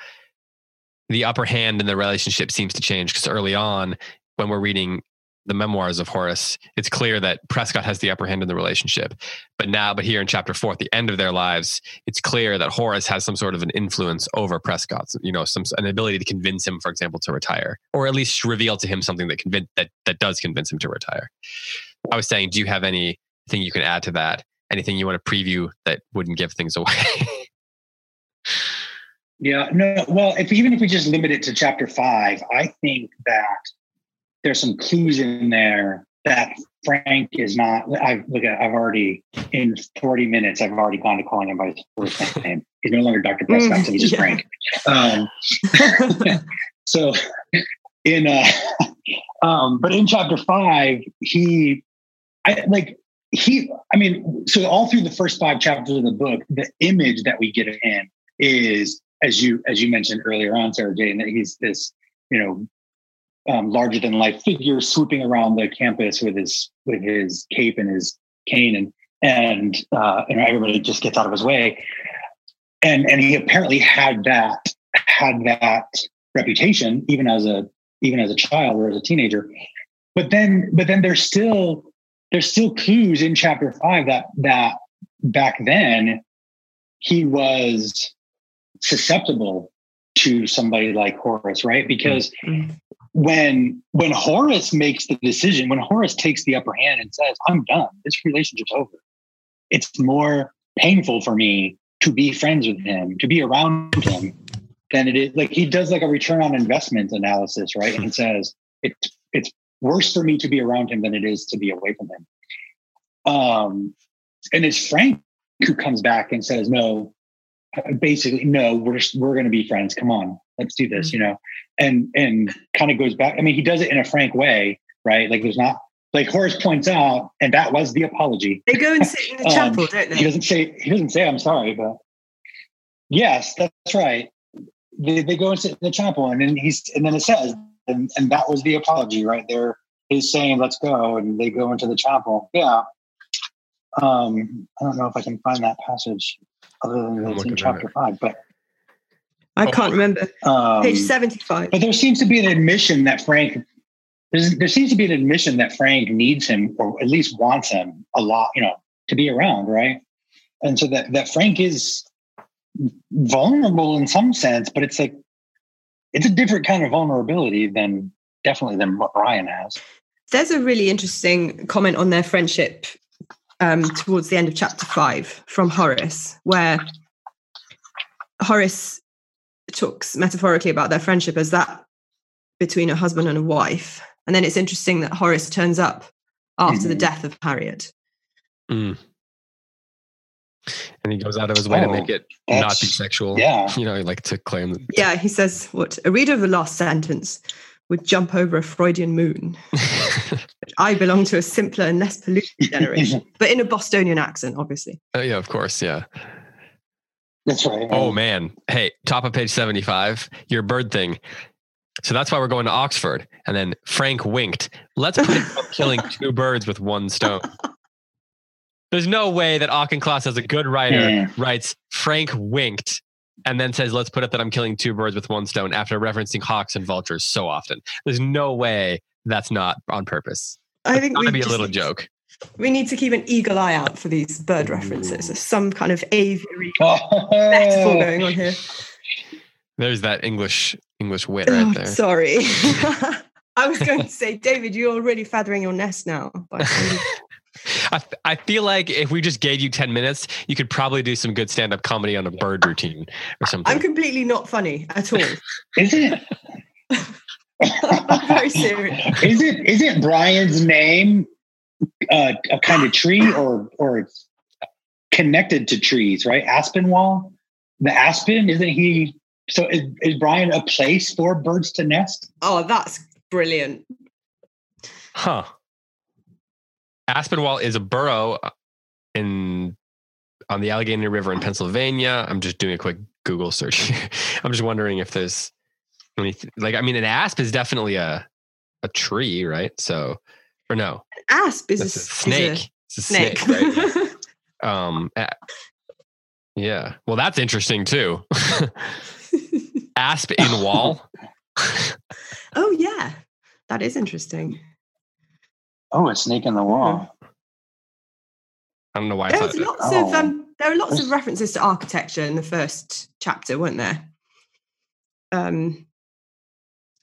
the upper hand in the relationship seems to change because early on, when we're reading the memoirs of Horace, it's clear that Prescott has the upper hand in the relationship. But now, but here in chapter four, at the end of their lives, it's clear that Horace has some sort of an influence over Prescott. You know, some an ability to convince him, for example, to retire, or at least reveal to him something that convince that that does convince him to retire. I was saying, do you have anything you can add to that? Anything you want to preview that wouldn't give things away? yeah, no. Well, if even if we just limit it to chapter five, I think that there's some clues in there that Frank is not. I've look at. I've already in 40 minutes. I've already gone to calling him by his first name. He's no longer Dr. Prescott. so he's just Yeah. Frank. Um, so in uh, um, but in chapter five, he, I like he. I mean, so all through the first five chapters of the book, the image that we get of him is, as you as you mentioned earlier on, Sarah Jane, that he's this, you know, um, larger than life figure swooping around the campus with his with his cape and his cane and and uh, and everybody just gets out of his way. And and he apparently had that had that reputation even as a even as a child or as a teenager. But then but then there's still there's still clues in chapter 5 that that back then he was susceptible to somebody like Horace right? Because Mm. When when Horace makes the decision, when Horace takes the upper hand and says, "I'm done. This relationship's over," it's more painful for me to be friends with him, to be around him, than it is. Like he does like a return on investment analysis, right? And hmm. says it's it's worse for me to be around him than it is to be away from him. Um, and it's Frank who comes back and says, "No, uh, basically, no, we're we're going to be friends. Come on, let's do this," hmm. you know, and and kind of goes back. I mean, he does it in a frank way, right? Like there's not like Horace points out, and that was the apology. They go and sit in the Um, chapel, don't He doesn't say he doesn't say I'm sorry, but yes, that's right. They, they go and sit in the chapel, and then he's and then it says, and, and that was the apology right there. He's saying, "Let's go," and they go into the chapel. Yeah. Um, I don't know if I can find that passage other than it's in chapter it. five, but I can't remember. um, Page 75. but there seems to be an admission that Frank, there seems to be an admission that Frank needs him, or at least wants him a lot, you know, to be around, right? And so that that Frank is vulnerable in some sense, but it's like it's a different kind of vulnerability than definitely than what Brian has. There's a really interesting comment on their friendship um, towards the end of chapter five from Horace, where Horace talks metaphorically about their friendship as that between a husband and a wife. And then it's interesting that Horace turns up after the Mhm. death of Harriet. Mm. And he goes out of his way to Oh, make it not be sexual. Yeah. You know, like to claim that. Yeah, he says, What a reader of the last sentence would jump over a Freudian moon. I belong to a simpler and less polluted generation, but in a Bostonian accent, obviously. Oh, yeah, of course. Yeah. That's right. Oh man. Hey, top of page 75, your bird thing. So that's why we're going to Oxford. And then Frank winked. Let's put it up killing two birds with one stone. There's no way that Auchincloss, as a good writer, Yeah. writes Frank winked and then says, let's put it that I'm killing two birds with one stone after referencing hawks and vultures so often. There's no way that's not on purpose. I think It's think gotta we be a little joke. We need to keep an eagle eye out for these bird references. There's some kind of aviary Oh. metaphor going on here. There's that English English wit Oh, right there. sorry. I was going to say, David, you're already feathering your nest now. by- I, I feel like if we just gave you 10 minutes, you could probably do some good stand up comedy on a bird routine or something. I'm completely not funny at all. Is it? I'm very serious. Is it? Is it Brian's name uh, a kind of tree or or connected to trees? Right, Aspinwall. The aspen isn't he? So is, is Brian a place for birds to nest? Oh, that's brilliant. Huh. Aspinwall is a borough in on the Allegheny River in Pennsylvania. I'm just doing a quick Google search. I'm just wondering if there's anything like I mean an asp is definitely a a tree, right? So or no, Asp is a, that's a is a snake. It's a snake. snake, right? um yeah. Well, that's interesting too. asp in wall. oh, yeah. That is interesting. Oh, a snake in the wall. I don't know why I There's that. lots of Oh. um, there are lots of references to architecture in the first chapter, weren't there? Um,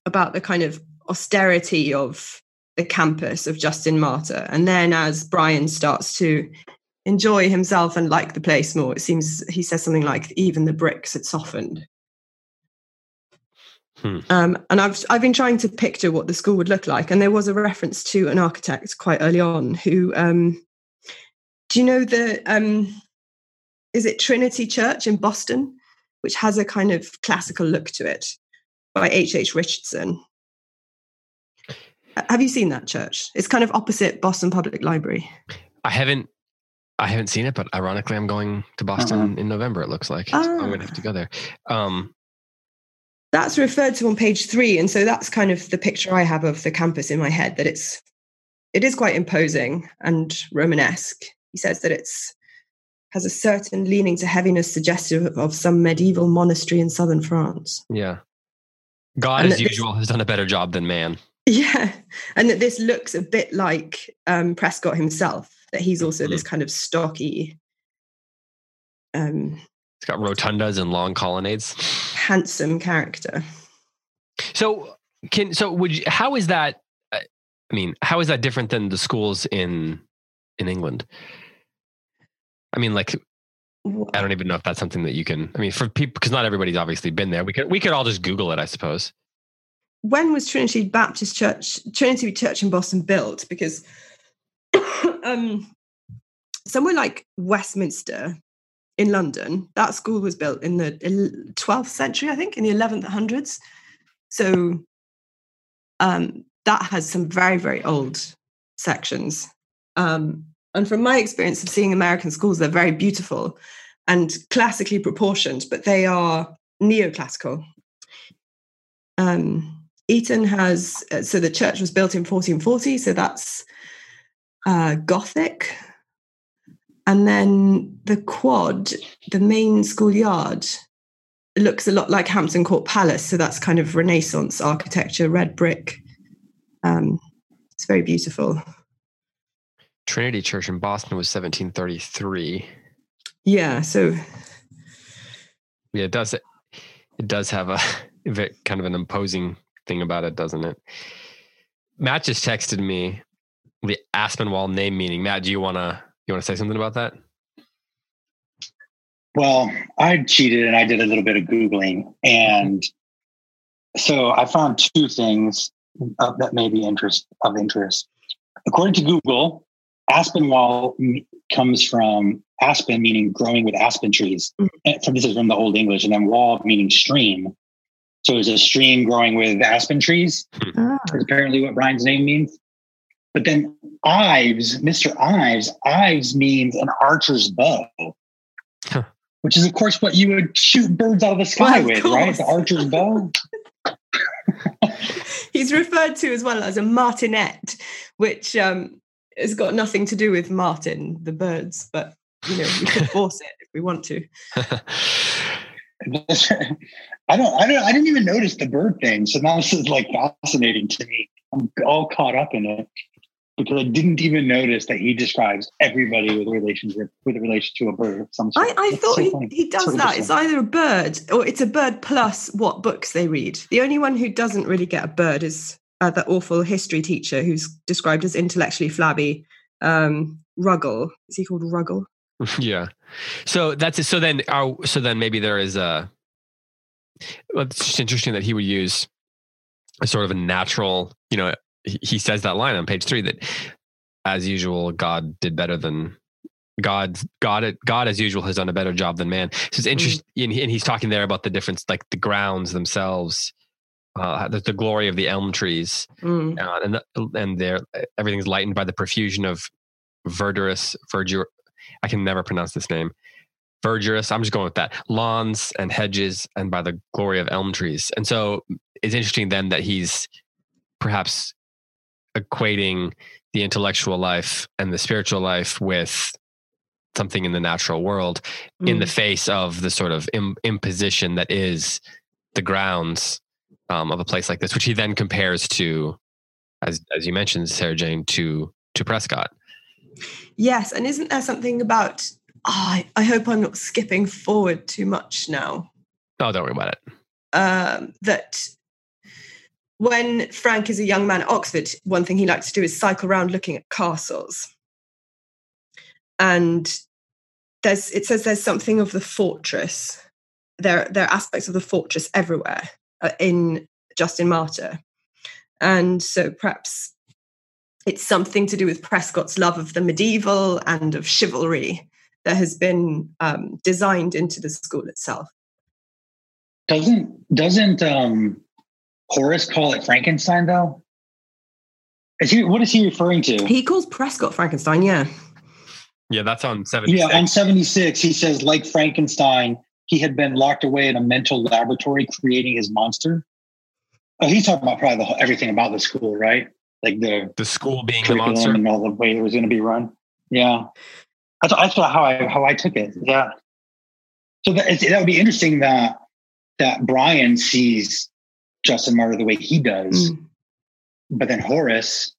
about the kind of austerity of the campus of Justin Martyr, and then as Brian starts to enjoy himself and like the place more, it seems he says something like, "Even the bricks had softened." Hmm. Um, and I've I've been trying to picture what the school would look like, and there was a reference to an architect quite early on who. Um, do you know the? Um, is it Trinity Church in Boston, which has a kind of classical look to it, by H. H. Richardson. Have you seen that church? It's kind of opposite Boston Public Library. I haven't. I haven't seen it, but ironically, I'm going to Boston uh-huh. in November. It looks like so I'm going to have to go there. Um, that's referred to on page three, and so that's kind of the picture I have of the campus in my head. That it's it is quite imposing and Romanesque. He says that it's has a certain leaning to heaviness suggestive of some medieval monastery in southern France. Yeah. God, and as usual, has done a better job than man. Yeah. And that this looks a bit like um, Prescott himself, that he's also mm-hmm. this kind of stocky. Um, it's got rotundas and long colonnades. Handsome character. So, can so would you, how is that? Uh, I mean, how is that different than the schools in in England? I mean, like I don't even know if that's something that you can. I mean, for people, because not everybody's obviously been there. We could we could all just Google it, I suppose. When was Trinity Baptist Church, Trinity Church in Boston built? Because um, somewhere like Westminster in London, that school was built in the 12th century, I think, in the 11th hundreds. So um, that has some very very old sections. Um, and from my experience of seeing American schools, they're very beautiful and classically proportioned, but they are neoclassical. Um, Eton has, uh, so the church was built in 1440, so that's uh, Gothic. And then the quad, the main schoolyard, looks a lot like Hampton Court Palace. So that's kind of Renaissance architecture, red brick. Um, it's very beautiful. Trinity Church in Boston was 1733. Yeah, so yeah, it does it, it does have a kind of an imposing thing about it, doesn't it? Matt just texted me the Aspinwall name meaning. Matt, do you wanna you wanna say something about that? Well, I cheated and I did a little bit of googling, and mm-hmm. so I found two things uh, that may be interest of interest. According to Google, Aspinwall comes from aspen, meaning growing with aspen trees. Eh, mm-hmm. From this is from the Old English, and then wall meaning stream. So it's a stream growing with aspen trees. Oh. That's apparently what Brian's name means. But then Ives, Mr. Ives, Ives means an archer's bow, huh. which is of course what you would shoot birds out of the sky well, with, right? The archer's bow. He's referred to as well as a martinet, which um, it's got nothing to do with Martin, the birds, but you know, we could force it if we want to. I don't, I don't, I didn't even notice the bird thing. So now this is like fascinating to me. I'm all caught up in it because I didn't even notice that he describes everybody with a relationship with a relation to a bird. Of some I, I thought so he, he, does that. It's either a bird or it's a bird plus what books they read. The only one who doesn't really get a bird is uh, that awful history teacher who's described as intellectually flabby. Um, Ruggles is he called Ruggles? yeah. So that's it. So then, our, so then maybe there is a. It's just interesting that he would use a sort of a natural. You know, he, says that line on page three that, as usual, God did better than God, God, God, as usual, has done a better job than man. So it's mm. interesting, and he's talking there about the difference, like the grounds themselves, uh, the, the, glory of the elm trees, mm. uh, and the, and there everything's lightened by the profusion of verdurous verdure. I can never pronounce this name. Verdurous. I'm just going with that. Lawns and hedges, and by the glory of elm trees. And so it's interesting then that he's perhaps equating the intellectual life and the spiritual life with something in the natural world mm. in the mm. face of the sort of Im- imposition that is the grounds um, of a place like this, which he then compares to, as as you mentioned, Sarah Jane, to to Prescott. Yes, and isn't there something about? Oh, I, I hope I'm not skipping forward too much now. Oh, don't worry about it. Um, that when Frank is a young man at Oxford, one thing he likes to do is cycle around looking at castles. And there's it says there's something of the fortress. There, there are aspects of the fortress everywhere uh, in Justin Martyr. And so perhaps it's something to do with Prescott's love of the medieval and of chivalry that has been um, designed into the school itself. Doesn't doesn't um, Horace call it Frankenstein though? Is he what is he referring to? He calls Prescott Frankenstein, yeah. Yeah, that's on 76. Yeah, on 76, he says, like Frankenstein, he had been locked away in a mental laboratory creating his monster. Oh, he's talking about probably the, whole- everything about the school, right? Like the the school being the monster. and all the way it was going to be run. Yeah, that's, that's how I how I took it. Yeah. So that, it's- that would be interesting that that Brian sees Justin Martyr the way he does, Mm. but then Horace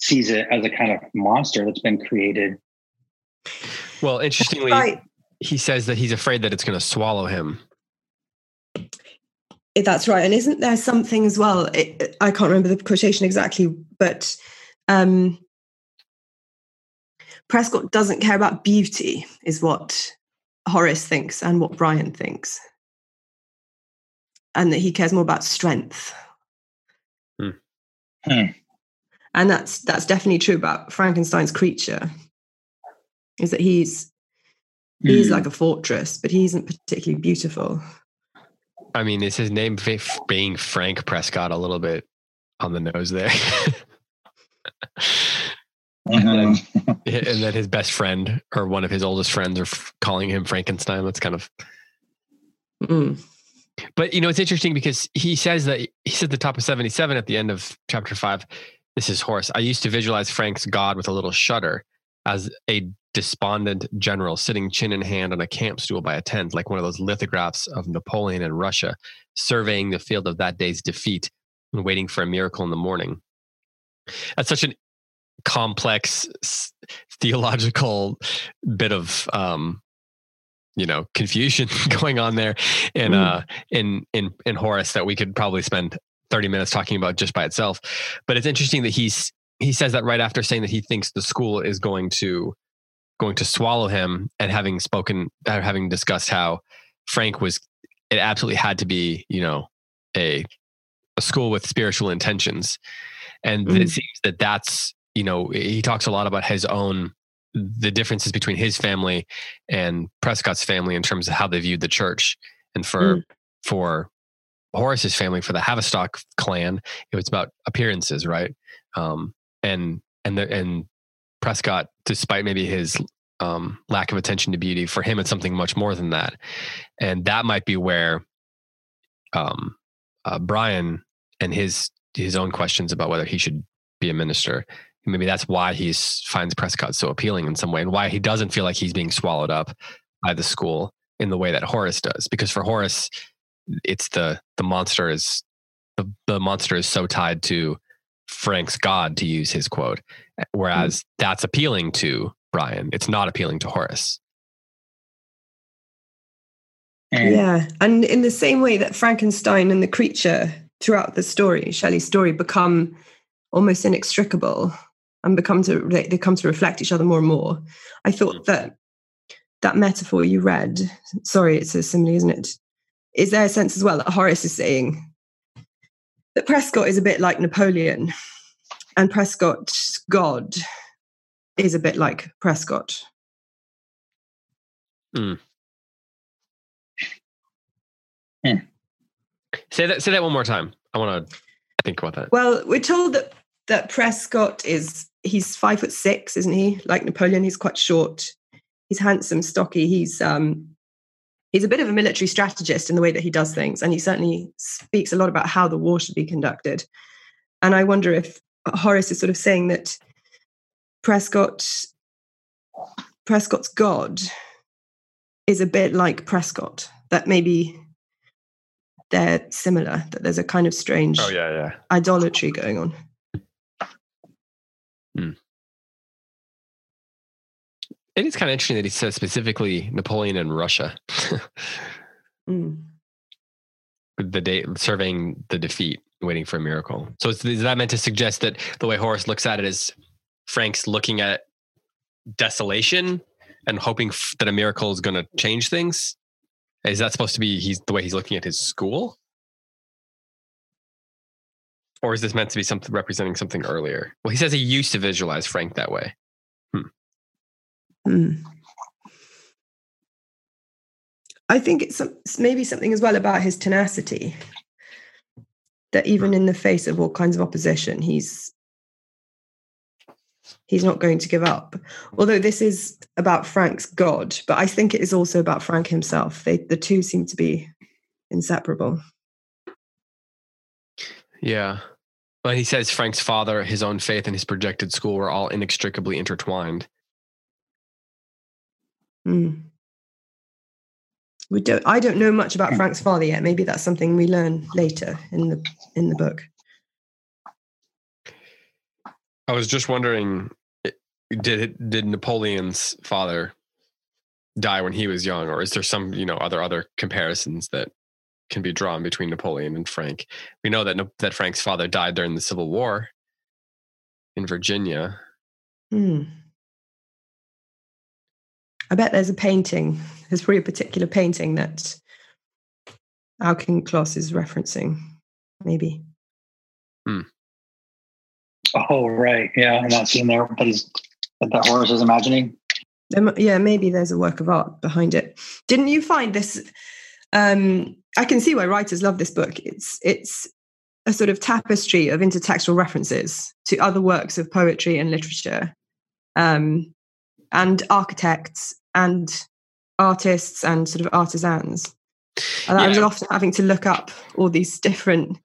sees it as a kind of monster that's been created. Well, interestingly, Right. he says that he's afraid that it's going to swallow him. That's right. And isn't there something as well? It, it- I can't remember the quotation exactly, but um, Prescott doesn't care about beauty, is what Horace thinks and what Brian thinks. And that he cares more about strength. Hmm. Hmm. And that's that's definitely true about Frankenstein's creature. Is that he's he's Hmm. like a fortress, but he isn't particularly beautiful. I mean, is his name being Frank Prescott a little bit on the nose there? Mhm. and then his best friend or one of his oldest friends are f- calling him Frankenstein. That's kind of. Mm. But you know, it's interesting because he says that he said the top of seventy-seven at the end of chapter five. This is Horace. I used to visualize Frank's God with a little shudder as a despondent general sitting chin in hand on a camp stool by a tent, like one of those lithographs of Napoleon in Russia, surveying the field of that day's defeat and waiting for a miracle in the morning. That's such an complex theological bit of um you know confusion going on there in Mm. uh in in in Horace that we could probably spend 30 minutes talking about just by itself but it's interesting that he's he says that right after saying that he thinks the school is going to going to swallow him and having spoken uh, having discussed how Frank was it absolutely had to be you know a a school with spiritual intentions and it Mm. seems that that's you know he talks a lot about his own the differences between his family and Prescott's family in terms of how they viewed the church. And for for Horace's family for the Havistock clan it was about appearances right? Um and and the, and Prescott despite maybe his um lack of attention to beauty for him it's something much more than that. And that might be where um uh, Brian and his his own questions about whether he should be a minister. Maybe that's why he finds Prescott so appealing in some way, and why he doesn't feel like he's being swallowed up by the school in the way that Horace does. Because for Horace, it's the the monster is the the monster is so tied to Frank's God, to use his quote, whereas mm-hmm. that's appealing to Brian. It's not appealing to Horace. Yeah. And in the same way that Frankenstein and the creature throughout the story, Shelley's story, become almost inextricable and become to they they come to reflect each other more and more. I thought mm. that that metaphor you read, sorry, it's a simile, isn't it? Is there a sense as well that Horace is saying that Prescott is a bit like Napoleon and Prescott's God is a bit like Prescott? Hmm. Hmm. Say that. Say that one more time. I want to think about that. Well, we're told that that Prescott is he's five foot six, isn't he? Like Napoleon, he's quite short. He's handsome, stocky. He's um he's a bit of a military strategist in the way that he does things, and he certainly speaks a lot about how the war should be conducted. And I wonder if Horace is sort of saying that Prescott Prescott's God is a bit like Prescott. That maybe they're similar. That there's a kind of strange Oh yeah, yeah. idolatry going on. It is kind of interesting that he says specifically Napoleon and Russia. Mm. the day surveying the defeat, waiting for a miracle. So is, that meant to suggest that the way Horace looks at it is Frank's looking at desolation and hoping f- that a miracle is going to change things? Is that supposed to be he's the way he's looking at his school? or is this meant to be something representing something earlier? Well, he says he used to visualize Frank that way. Hmm. I think it's, some, maybe something as well about his tenacity that even in the face of all kinds of opposition, he's he's not going to give up. Although this is about Frank's God, but I think it is also about Frank himself. They the two seem to be inseparable. Yeah. But he says Frank's father, his own faith, and his projected school were all inextricably intertwined. Hmm. We don't. I don't know much about Frank's father yet. Maybe that's something we learn later in the in the book. I was just wondering, did did Napoleon's father die when he was young, or is there some you know other other comparisons that can be drawn between Napoleon and Frank? We know that that Frank's father died during the Civil War in Virginia. Hmm. I bet there's a painting. There's probably a particular painting that Auchincloss is referencing. Maybe. Hmm. Oh, right. Yeah, I'm not seeing there, but he's that the horse is imagining. Yeah, maybe there's a work of art behind it. Didn't you find this? Um, I can see why writers love this book. It's it's a sort of tapestry of intertextual references to other works of poetry and literature, um, and architects and artists and sort of artisans. And yeah. I was often having to look up all these different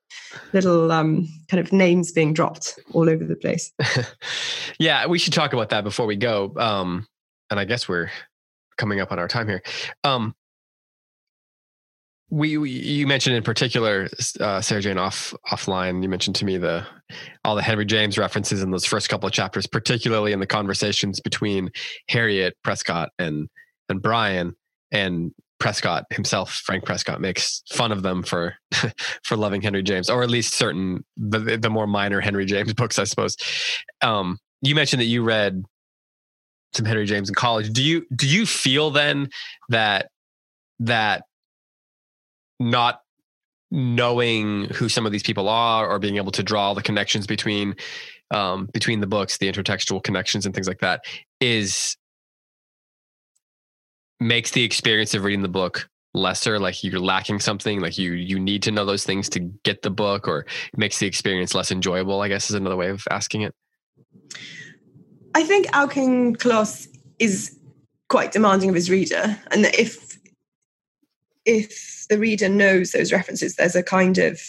little um, kind of names being dropped all over the place. yeah, we should talk about that before we go. Um, and I guess we're coming up on our time here. Um, we, we, you mentioned in particular uh, Sarah Jane off offline. You mentioned to me the all the Henry James references in those first couple of chapters, particularly in the conversations between Harriet Prescott and and Brian and Prescott himself, Frank Prescott, makes fun of them for for loving Henry James, or at least certain the, the more minor Henry James books, I suppose. Um, you mentioned that you read some Henry James in college. Do you do you feel then that that not knowing who some of these people are, or being able to draw the connections between um, between the books, the intertextual connections and things like that, is makes the experience of reading the book lesser like you're lacking something like you you need to know those things to get the book or makes the experience less enjoyable i guess is another way of asking it. I think Auchincloss is quite demanding of his reader and that if if the reader knows those references there's a kind of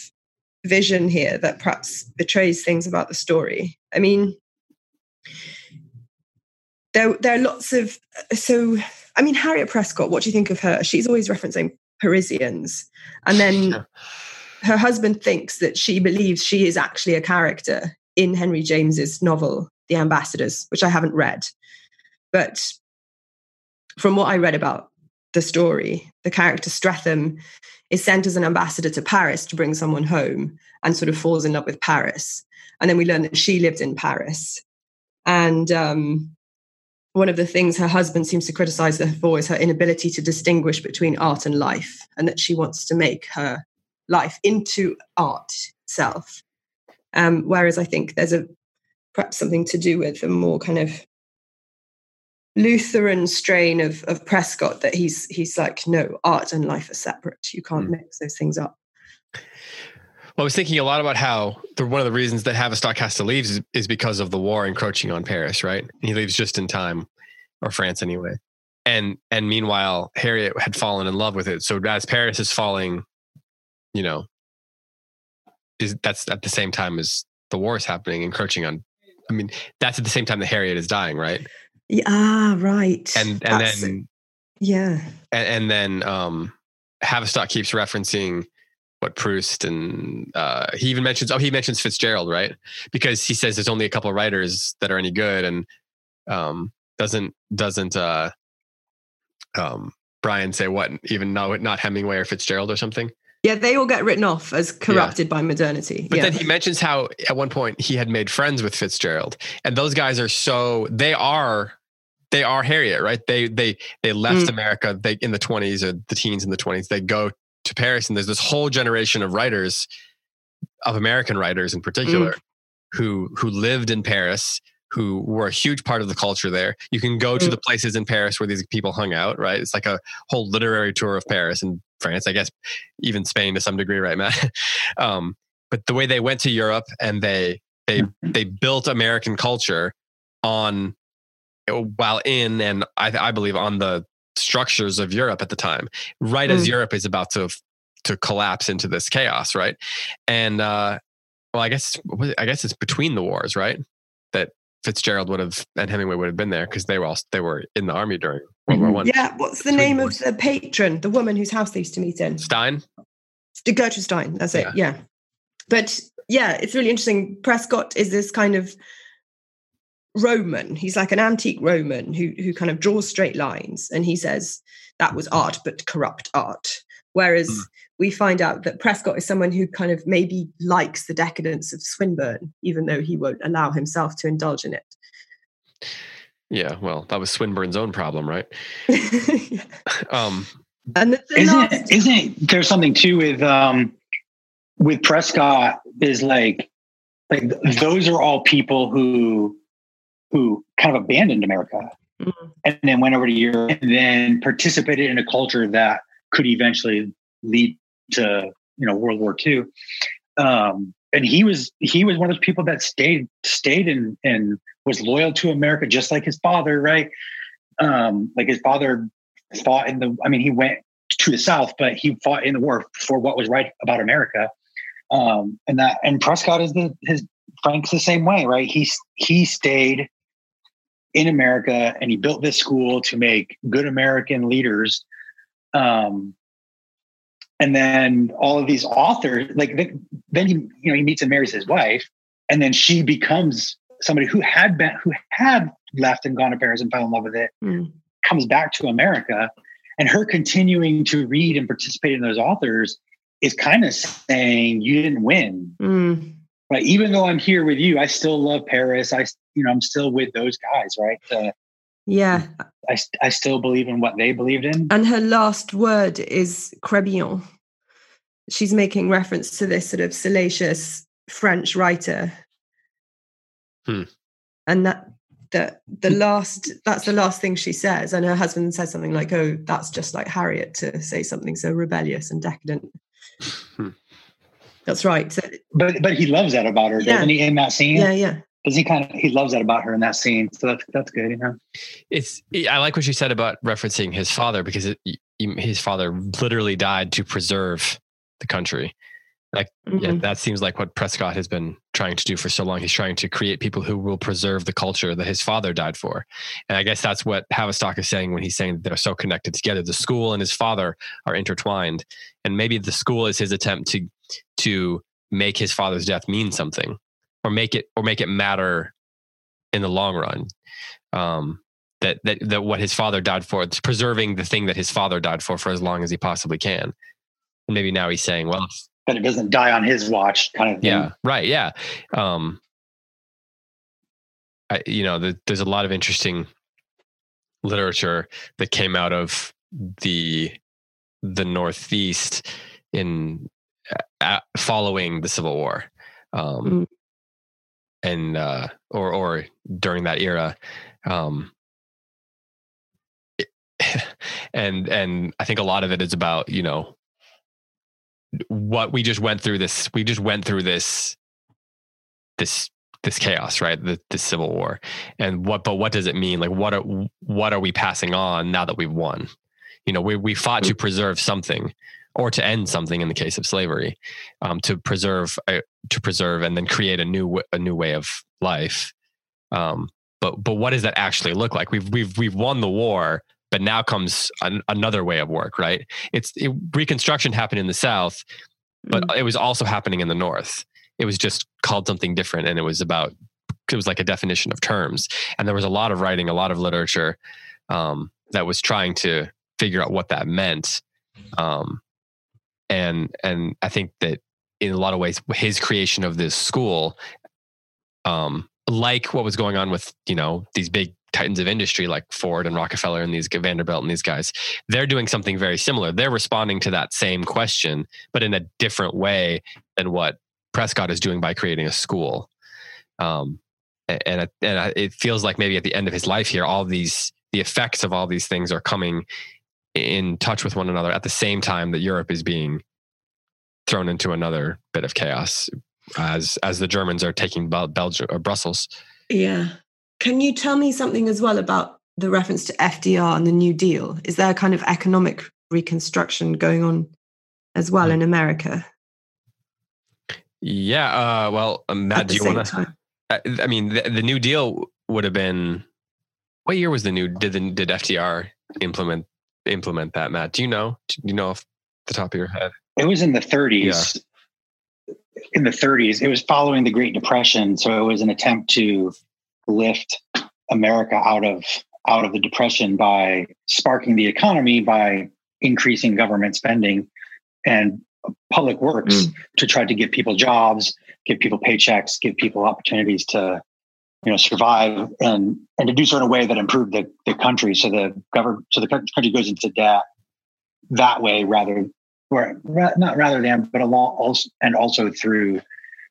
vision here that perhaps betrays things about the story i mean there there are lots of uh, so I mean, Harriet Prescott, what do you think of her? She's always referencing Parisians. And then her husband thinks that she believes she is actually a character in Henry James's novel, The Ambassadors, which I haven't read. But from what I read about the story, the character Strether is sent as an ambassador to Paris to bring someone home and sort of falls in love with Paris. And then we learn that she lived in Paris. And um, one of the things her husband seems to criticize her for is her inability to distinguish between art and life, and that she wants to make her life into art itself. Um, whereas I think there's a perhaps something to do with a more kind of Lutheran strain of, of Prescott that he's he's like, no, art and life are separate. You can't mm. mix those things up. Well, I was thinking a lot about how the, one of the reasons that Tavistock has to leave is, is because of the war encroaching on Paris, right? He leaves just in time, or France anyway. And and meanwhile, Harriet had fallen in love with it. So as Paris is falling, you know, is that's at the same time as the war is happening, encroaching on. I mean, that's at the same time that Harriet is dying, right? Yeah, ah, right. And and that's, then yeah, and, and then um, Tavistock keeps referencing what Proust and uh, he even mentions oh he mentions Fitzgerald right because he says there's only a couple writers that are any good and um, doesn't doesn't uh, um, Brian say what even not not Hemingway or Fitzgerald or something yeah they all get written off as corrupted yeah. by modernity but yeah. then he mentions how at one point he had made friends with Fitzgerald and those guys are so they are they are Harriet, right? They they they left mm. America they in the 20s or the teens in the 20s. They go to Paris, and there's this whole generation of writers of American writers in particular who who lived in Paris, who were a huge part of the culture there. You can go to Mm. the places in Paris where these people hung out, right? It's like a whole literary tour of Paris and France, I guess, even Spain to some degree, right, Matt? um, but the way they went to Europe and they they they built American culture on while in and I, I believe on the structures of Europe at the time, right as Mm. Europe is about to to collapse into this chaos, right? And uh, well, I guess I guess it's between the wars, right? That Fitzgerald would have and Hemingway would have been there because they were all they were in the army during World War One. Yeah. What's the name wars. of the patron, the woman whose house they used to meet in? Stein, Gertrude Stein. That's it. Yeah. Yeah. But yeah, it's really interesting. Prescott is this kind of Roman. He's like an antique Roman who who kind of draws straight lines, and he says that was art, but corrupt art. Whereas Mm. we find out that Prescott is someone who kind of maybe likes the decadence of Swinburne, even though he won't allow himself to indulge in it. yeah, well, that was Swinburne's own problem, right? Yeah. Um, And the, the isn't last, it, isn't it, there's something too with um with Prescott is like like those are all people who who kind of abandoned America Mhm. and then went over to Europe and then participated in a culture that could eventually lead to you know World War II. Um, and he was he was one of those people that stayed stayed and and was loyal to America just like his father, right? Um, like his father fought in the I mean he went to the South, but he fought in the war for what was right about America. Um, and that and Prescott is the his Frank's the same way, right? He he stayed in America and he built this school to make good American leaders. Um, and then all of these authors, like then, then he, you know, he meets and marries his wife, and then she becomes somebody who had been who had left and gone to Paris and fell in love with it, Mm. comes back to America, and her continuing to read and participate in those authors is kind of saying you didn't win. Mm. Right. Even though I'm here with you, I still love Paris. I, you know, I'm still with those guys. Right. Uh, yeah. I, I still believe in what they believed in. And her last word is Crébillon. She's making reference to this sort of salacious French writer. Hmm. And that the the last that's the last thing she says. And her husband says something like, Oh, that's just like Harriet to say something so rebellious and decadent. Hmm. That's right. So, But but he loves that about her, Yeah. doesn't he? In that scene, yeah, yeah. Does he kind of he loves that about her in that scene? So that's that's good, you know. it's I like what you said about referencing his father because it, his father literally died to preserve the country. Yeah, Mhm. that seems like what Prescott has been trying to do for so long. He's trying to create people who will preserve the culture that his father died for. And I guess that's what Havistock is saying when he's saying that they're so connected together. The school and his father are intertwined. And maybe the school is his attempt to to make his father's death mean something or make it or make it matter in the long run. Um, that, that that what his father died for, it's preserving the thing that his father died for for as long as he possibly can. And maybe now he's saying, well, But it doesn't die on his watch, kind of thing. yeah, right. Yeah. Um, I, you know, the, there's a lot of interesting literature that came out of the the Northeast in uh, following the Civil War, um, Mm. And uh, or or during that era. Um, it- and and I think a lot of it is about you know what we just went through this we just went through this this this chaos right? The, the civil war. And what but what does it mean? Like what are what are we passing on now that we've won? You know we, we fought to preserve something or to end something in the case of slavery um, to preserve uh, to preserve and then create a new w- a new way of life. Um, but but what does that actually look like? We've we've we've won the war but now comes an, another way of work right? It's it, reconstruction happened in the south but Mm. it was also happening in the north. It was just called something different and it was about it was like a definition of terms. And there was a lot of writing a lot of literature um, that was trying to figure out what that meant. Um, and and i think that in a lot of ways his creation of this school um, like what was going on with you know these big titans of industry like ford and rockefeller and these vanderbilt and these guys they're doing something very similar they're responding to that same question but in a different way than what Prescott is doing by creating a school. Um, and and it feels like maybe at the end of his life here, all these the effects of all these things are coming in touch with one another at the same time that Europe is being thrown into another bit of chaos as as the Germans are taking Belgium or Brussels. Yeah. Can you tell me something as well about the reference to FDR and the New Deal? Is there a kind of economic reconstruction going on as well mm. in America? Yeah. Uh, well, um, Matt, do you want to? I mean, the, the, New Deal would have been. What year was the new? Did the, did FDR implement implement that, Matt? Do you know? Do you know off the top of your head? It was in the 30s. Yeah. In the 30s, it was following the Great Depression, so it was an attempt to lift America out of out of the depression by sparking the economy by increasing government spending and public works mm. to try to give people jobs, give people paychecks, give people opportunities to you know survive and and to do so in a way that improved the, the country. So the government so the country goes into debt that way rather or not rather than but along also and also through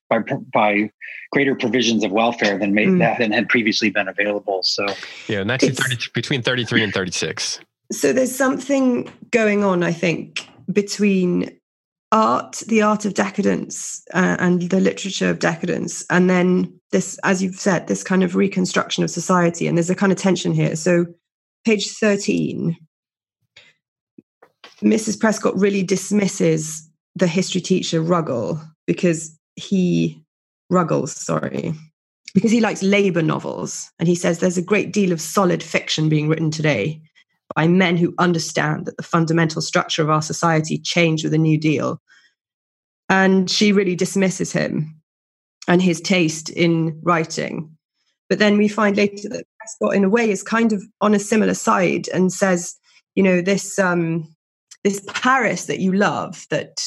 by by greater provisions of welfare than made, mm. that than had previously been available. So yeah 1930 between 33 and 36 so there's something going on i think between art, the art of decadence, uh, and the literature of decadence, and then this, as you've said, this kind of reconstruction of society. And there's a kind of tension here. So, page 13, Mrs. Prescott really dismisses the history teacher Ruggles because he, Ruggles, sorry, because he likes labor novels. And he says there's a great deal of solid fiction being written today by men who understand that the fundamental structure of our society changed with the New Deal. And she really dismisses him and his taste in writing. But then we find later that Prescott, in a way, is kind of on a similar side and says, you know, this um, this Paris that you love, that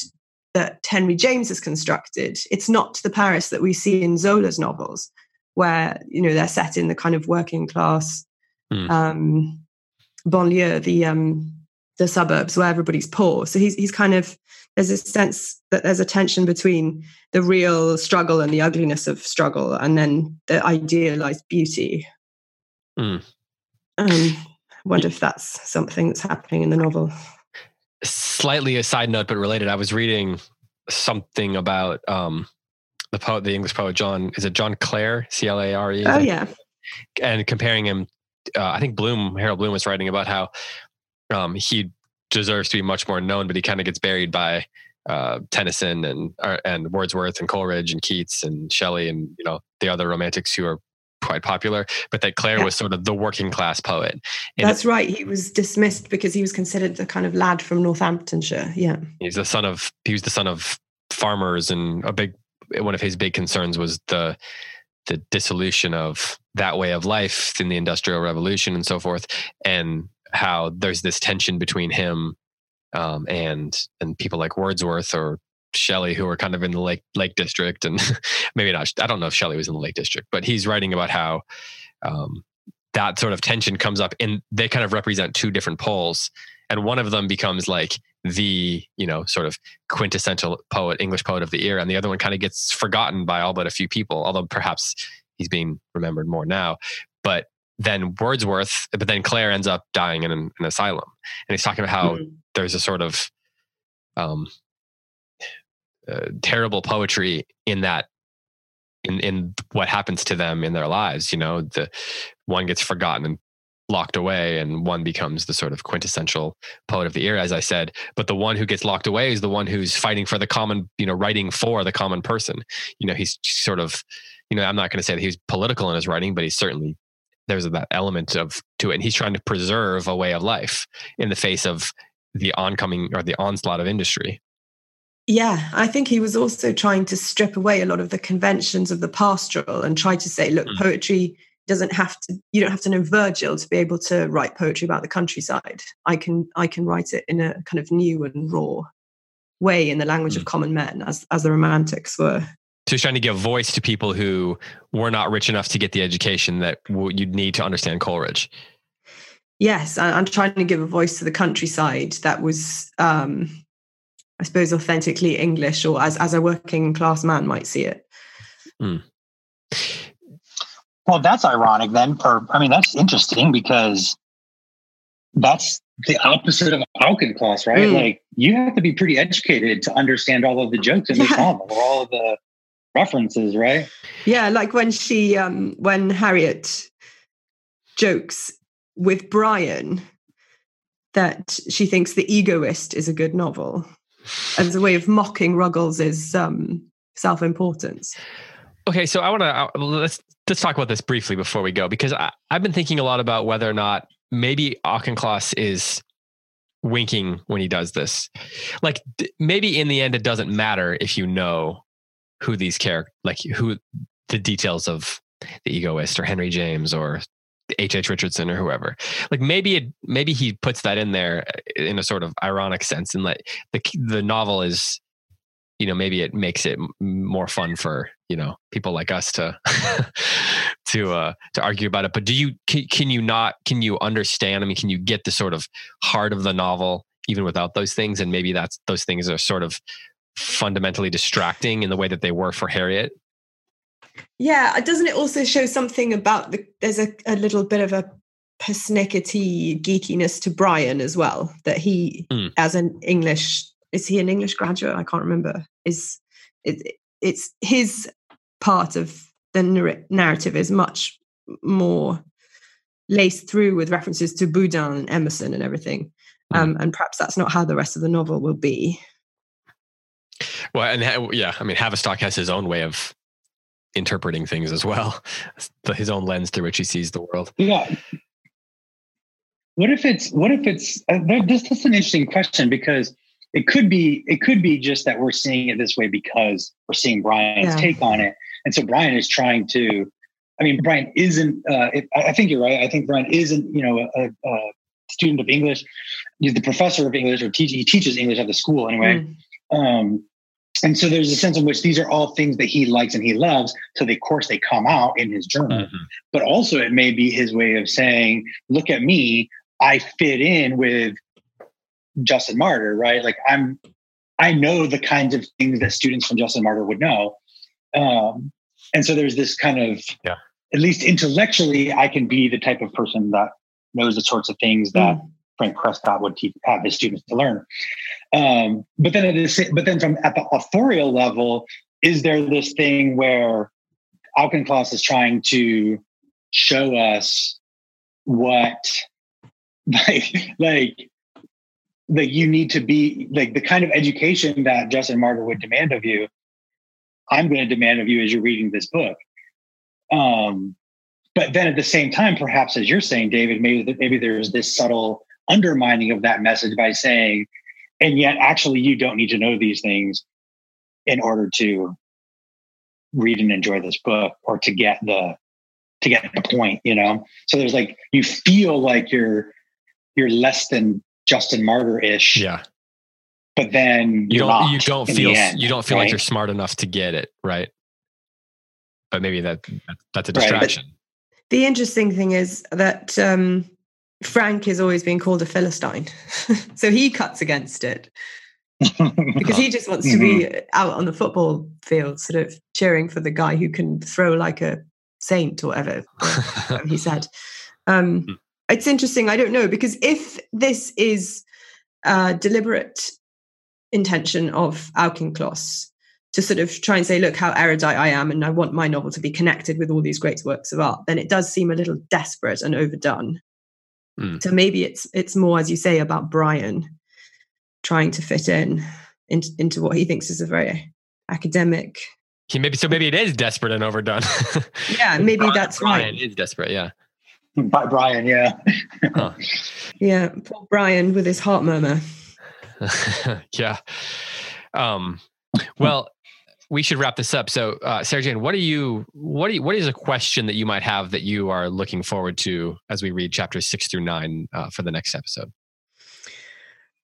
that Henry James has constructed, it's not the Paris that we see in Zola's novels, where you know they're set in the kind of working class mm. um, banlieue, the um, the suburbs where everybody's poor. So he's he's kind of there's a sense that there's a tension between the real struggle and the ugliness of struggle, and then the idealized beauty. Mm. Um, I wonder if that's something that's happening in the novel. Slightly a side note, but related. I was reading something about um, the poet, the English poet John. Is it John Clare? C L A R E. Oh yeah. And comparing him uh, I think Bloom, Harold Bloom was writing about how um, he deserves to be much more known, but he kind of gets buried by uh, Tennyson and uh, and Wordsworth and Coleridge and Keats and Shelley and you know the other romantics who are quite popular, but that Clare yeah. was sort of the working class poet. And That's right. He was dismissed because he was considered the kind of lad from Northamptonshire. Yeah, he's the son of he was the son of farmers, and a big one of his big concerns was the the dissolution of that way of life in the industrial revolution and so forth and how there's this tension between him um, and and people like wordsworth or Shelley, who are kind of in the Lake Lake District, and maybe not. I don't know if Shelley was in the Lake District, but he's writing about how um, that sort of tension comes up, and they kind of represent two different poles, and one of them becomes like the you know sort of quintessential poet, English poet of the era, and the other one kind of gets forgotten by all but a few people, although perhaps he's being remembered more now. But then Wordsworth, but then Clare ends up dying in an, an asylum, and he's talking about how mm-hmm. there's a sort of um, uh, terrible poetry in that in in what happens to them in their lives. You know, the one gets forgotten and locked away and one becomes the sort of quintessential poet of the era as i said. But the one who gets locked away is the one who's fighting for the common you know writing for the common person. You know he's sort of you know i'm not going to say that he's political in his writing but he's certainly there's that element of to it and he's trying to preserve a way of life in the face of the oncoming or the onslaught of industry. Yeah, I think he was also trying to strip away a lot of the conventions of the pastoral and try to say, look, mm. poetry doesn't have to you don't have to know Virgil to be able to write poetry about the countryside. I can I can write it in a kind of new and raw way in the language mm. of common men as as the romantics were. So he's trying to give voice to people who were not rich enough to get the education that you'd need to understand Coleridge. Yes, I'm trying to give a voice to the countryside that was um, I suppose, authentically English or as, as a working class man might see it. Mm. Well, that's ironic then. For I mean, that's interesting because that's the opposite of Auchincloss, right? Mm. Like you have to be pretty educated to understand all of the jokes in yeah. this novel or all of the references, right? Yeah, like when she um when Harriet jokes with Brian that she thinks The Egoist is a good novel as a way of mocking Ruggles' um, self-importance. Okay, so I want to uh, let's let's talk about this briefly before we go because I, I've been thinking a lot about whether or not maybe Auchincloss is winking when he does this. Like maybe in the end, it doesn't matter if you know who these characters, like who the details of the egoist or Henry James or H. H. Richardson or whoever. Like maybe it, maybe he puts that in there uh, in a sort of ironic sense, and like the the novel is, you know, maybe it makes it more fun for you know people like us to to uh to argue about it. But do you can, can you not can you understand? I mean, can you get the sort of heart of the novel even without those things? And maybe that's those things are sort of fundamentally distracting in the way that they were for Harriet yeah, doesn't it also show something about the? There's a, a little bit of a persnickety geekiness to Brian as well. That he, mm. as an English, is he an English graduate? I can't remember. Is it, it's his part of the narrative is much more laced through with references to Boudin and Emerson and everything. Mm. Um, and perhaps that's not how the rest of the novel will be. Well, and yeah, I mean, Havistock has his own way of interpreting things as well, his own lens through which he sees the world. Yeah. What if it's what if it's uh, this? is an interesting question because it could be it could be just that we're seeing it this way because we're seeing Brian's yeah. take on it, and so Brian is trying to. I mean, Brian isn't. Uh, it, I think you're right. I think Brian isn't. You know, a, a student of English. He's the professor of English, or teach, he teaches English at the school anyway. Mm. Um, and so there's a sense in which these are all things that he likes and he loves. So they, of course, they come out in his journal. Mm-hmm. But also, it may be his way of saying, "Look at me. I fit in with Justin Martyr, right? Like I'm, I know the kinds of things that students from Justin Martyr would know." Um, and so there's this kind of, yeah. at least intellectually, I can be the type of person that knows the sorts of things that mm. Frank Prescott would teach, have his students to learn. Um, but then it is, but then from at the authorial level, is there this thing where Auchincloss is trying to show us what like like like you need to be like the kind of education that Justin Martyr would demand of you, I'm going to demand of you as you're reading this book. Um, but then at the same time, perhaps as you're saying, David, maybe maybe there's this subtle undermining of that message by saying, and yet actually you don't need to know these things in order to read and enjoy this book or to get the to get the point you know so there's like you feel like you're you're less than justin martyr-ish yeah but then you don't you don't feel end, you don't feel right? like you're smart enough to get it right but maybe that that's a distraction right, the interesting thing is that um Frank is always being called a Philistine. so he cuts against it because he just wants to be mm-hmm. out on the football field, sort of cheering for the guy who can throw like a saint or whatever he said. Um, hmm. It's interesting. I don't know because if this is a deliberate intention of Auchincloss to sort of try and say, look how erudite I am, and I want my novel to be connected with all these great works of art, then it does seem a little desperate and overdone. Mm. So maybe it's it's more, as you say, about Brian trying to fit in, in into what he thinks is a very academic. He maybe so maybe it is desperate and overdone. yeah, maybe Brian, that's Brian right. is desperate. Yeah. By Brian, yeah. huh. Yeah, poor Brian with his heart murmur. yeah. Um, well, we should wrap this up. So, uh, Sarah Jane, what are you? What do you, What is a question that you might have that you are looking forward to as we read chapters six through nine uh, for the next episode?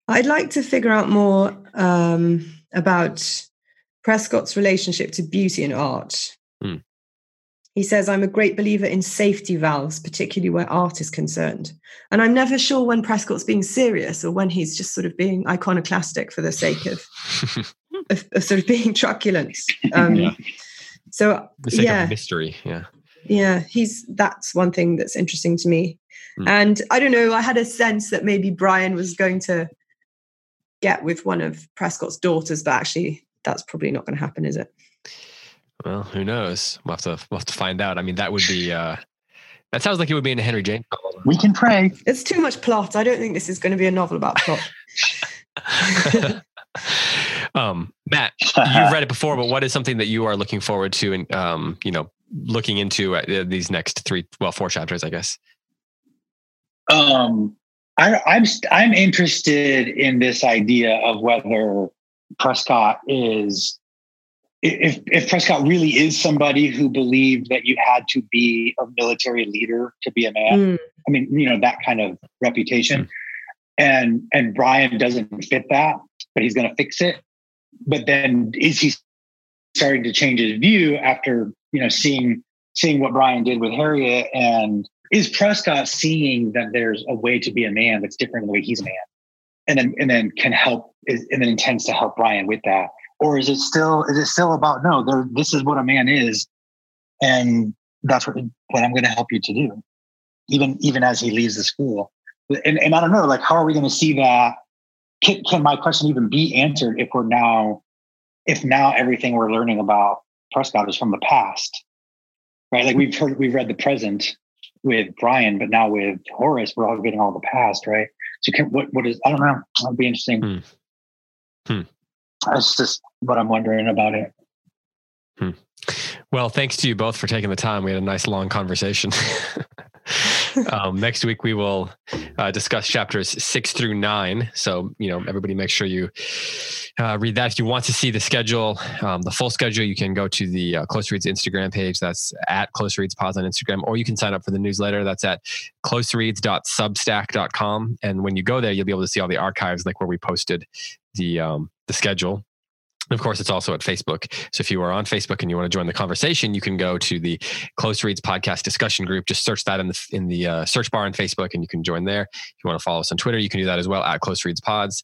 I'd like to figure out more um, about Prescott's relationship to beauty and art. He says, I'm a great believer in safety valves, particularly where art is concerned. And I'm never sure when Prescott's being serious or when he's just sort of being iconoclastic for the sake of, of, of sort of being truculent. Um, Yeah. So, The sake yeah. mystery. Yeah. yeah, he's that's one thing that's interesting to me. Hmm. And I don't know, I had a sense that maybe Brian was going to get with one of Prescott's daughters, but actually that's probably not going to happen, is it? Well, who knows? We'll have to we'll have to find out. I mean, that would be uh that sounds like it would be in a Henry James novel. We can pray. It's too much plot. I don't think this is going to be a novel about plot. um, Matt, you've read it before, but what is something that you are looking forward to and um, you know, looking into at uh, these next three, well, four chapters, I guess. Um, I, I'm I'm interested in this idea of whether Prescott is if if Prescott really is somebody who believed that you had to be a military leader to be a man. Mm, I mean, you know that kind of reputation, and and Brian doesn't fit that, but he's going to fix it. But then is he starting to change his view after you know seeing seeing what Brian did with Harriet? And is Prescott seeing that there's a way to be a man that's different than the way he's a man, and then and then can help is, and then intends to help Brian with that, or is it still is it still about no, this is what a man is, and that's what what I'm going to help you to do, even even as he leaves the school, and and I don't know, like how are we going to see that? Can, can my question even be answered if we're now if now everything we're learning about Prescott is from the past, right? Like we've heard we've read the present with Brian, but now with Horace, we're all getting all the past, right? So can, what what is I don't know. That'd be interesting. Hmm. Hmm. That's just what I'm wondering about it. Well, thanks to you both for taking the time. We had a nice long conversation. um, next week we will uh, discuss chapters six through nine. So you know, everybody, make sure you uh, read that. If you want to see the schedule, um, the full schedule, you can go to the uh, Close Reads Instagram page. That's at Close Reads Pods on Instagram, or you can sign up for the newsletter. That's at closereads.substack.com. And when you go there, you'll be able to see all the archives, like where we posted the um, the schedule. Of course, it's also at Facebook. So if you are on Facebook and you want to join the conversation, you can go to the Close Reads podcast discussion group. Just search that in the in the uh, search bar on Facebook, and you can join there. If you want to follow us on Twitter, you can do that as well at Close Reads Pods.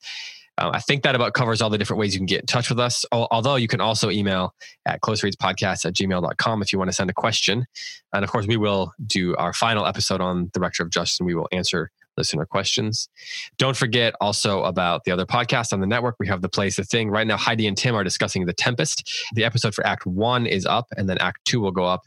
Uh, I think that about covers all the different ways you can get in touch with us. Although you can also email at closereadspodcast at gmail.com if you want to send a question. And of course, we will do our final episode on the Rector of Justin and we will answer listener questions. Don't forget also about the other podcast on the network. We have The Play's the Thing. Right now, Heidi and Tim are discussing The Tempest. The episode for Act One is up, and then Act Two will go up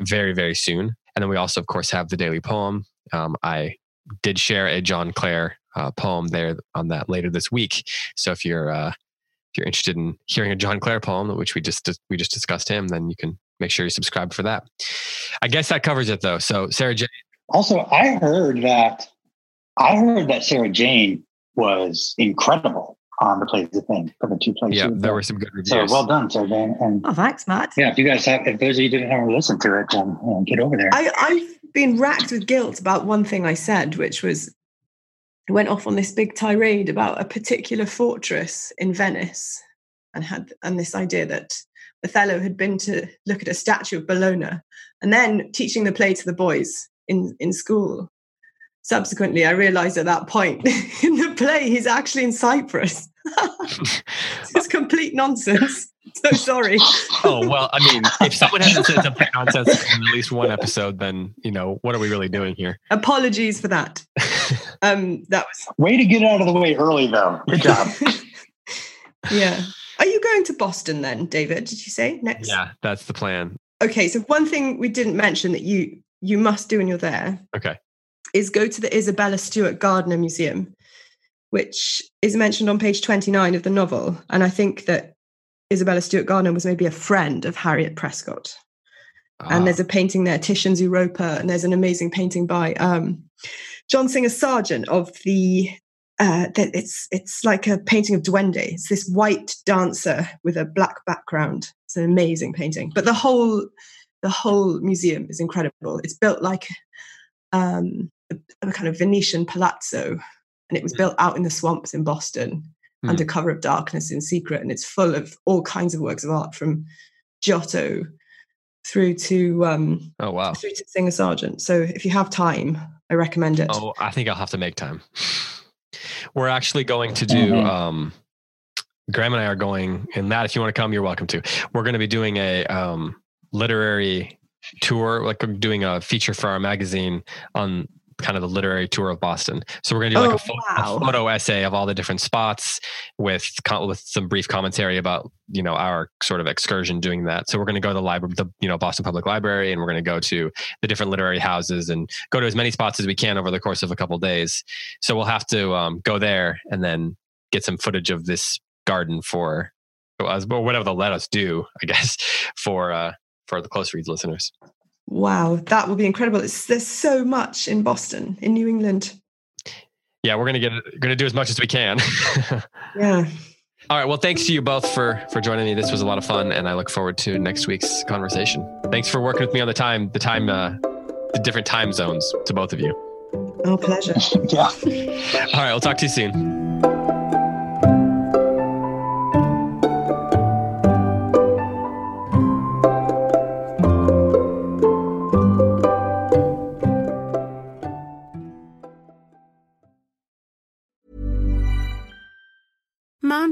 very, very soon. And then we also, of course, have the daily poem. Um, I did share a John Clare uh, poem there on that later this week. So if you're uh, if you're interested in hearing a John Clare poem, which we just we just discussed him, then you can make sure you subscribe for that. I guess that covers it though. So Sarah J. Also, I heard that I heard that Sarah Jane was incredible on the Play's the Thing for the two plays. Yeah, there were some good reviews. So well done, Sarah Jane. And Oh, thanks, Matt. yeah, if you guys have, if those of you didn't ever listen to it, then you know, get over there. I, I've been racked with guilt about one thing I said, which was I went off on this big tirade about a particular fortress in Venice and had and this idea that Othello had been to look at a statue of Bologna and then teaching the play to the boys in, in school. Subsequently, I realized at that point in the play he's actually in Cyprus. it's complete nonsense. So sorry. oh well, I mean, if someone hasn't said something nonsense in at least one episode, then you know what are we really doing here? Apologies for that. Um, that was Way to get out of the way early, though. Good job. yeah. Are you going to Boston then, David? Did you say next? yeah, that's the plan. Okay, so one thing we didn't mention that you you must do when you're there Okay. Is go to the Isabella Stewart Gardner Museum, which is mentioned on page 29 of the novel. And I think that Isabella Stewart Gardner was maybe a friend of Harriet Prescott. Ah, And there's a painting there, Titian's Europa, and there's an amazing painting by um, John Singer Sargent of the. Uh, that it's it's like a painting of Duende. It's this white dancer with a black background. It's an amazing painting. But the whole the whole museum is incredible. It's built like um, a, a kind of Venetian palazzo, and it was built out in the swamps in Boston Hmm. under cover of darkness in secret. And it's full of all kinds of works of art from Giotto through to um, oh wow through to Singer Sargent. So if you have time, I recommend it. Oh, I think I'll have to make time. We're actually going to do. Mm-hmm. Um, Graham and I are going, and Matt, if you want to come, you're welcome to. We're going to be doing a um, literary tour, like doing a feature for our magazine on kind of the literary tour of Boston. So we're going to do like oh, a, photo, wow. a, photo, essay of all the different spots with with some brief commentary about you know our sort of excursion doing that. So we're going to go to the library, the you know Boston Public Library, and we're going to go to the different literary houses and go to as many spots as we can over the course of a couple of days. So we'll have to um, go there and then get some footage of this garden for or whatever they'll let us do, I guess, for uh, for the close reads listeners. Wow, that would be incredible. It's, there's so much in Boston, in New England. Yeah, we're gonna get gonna do as much as we can. yeah. All right. Well, thanks to you both for for joining me. This was a lot of fun, and I look forward to next week's conversation. Thanks for working with me on the time, the time, uh, the different time zones to both of you. Oh, pleasure. yeah. All right. We'll talk to you soon.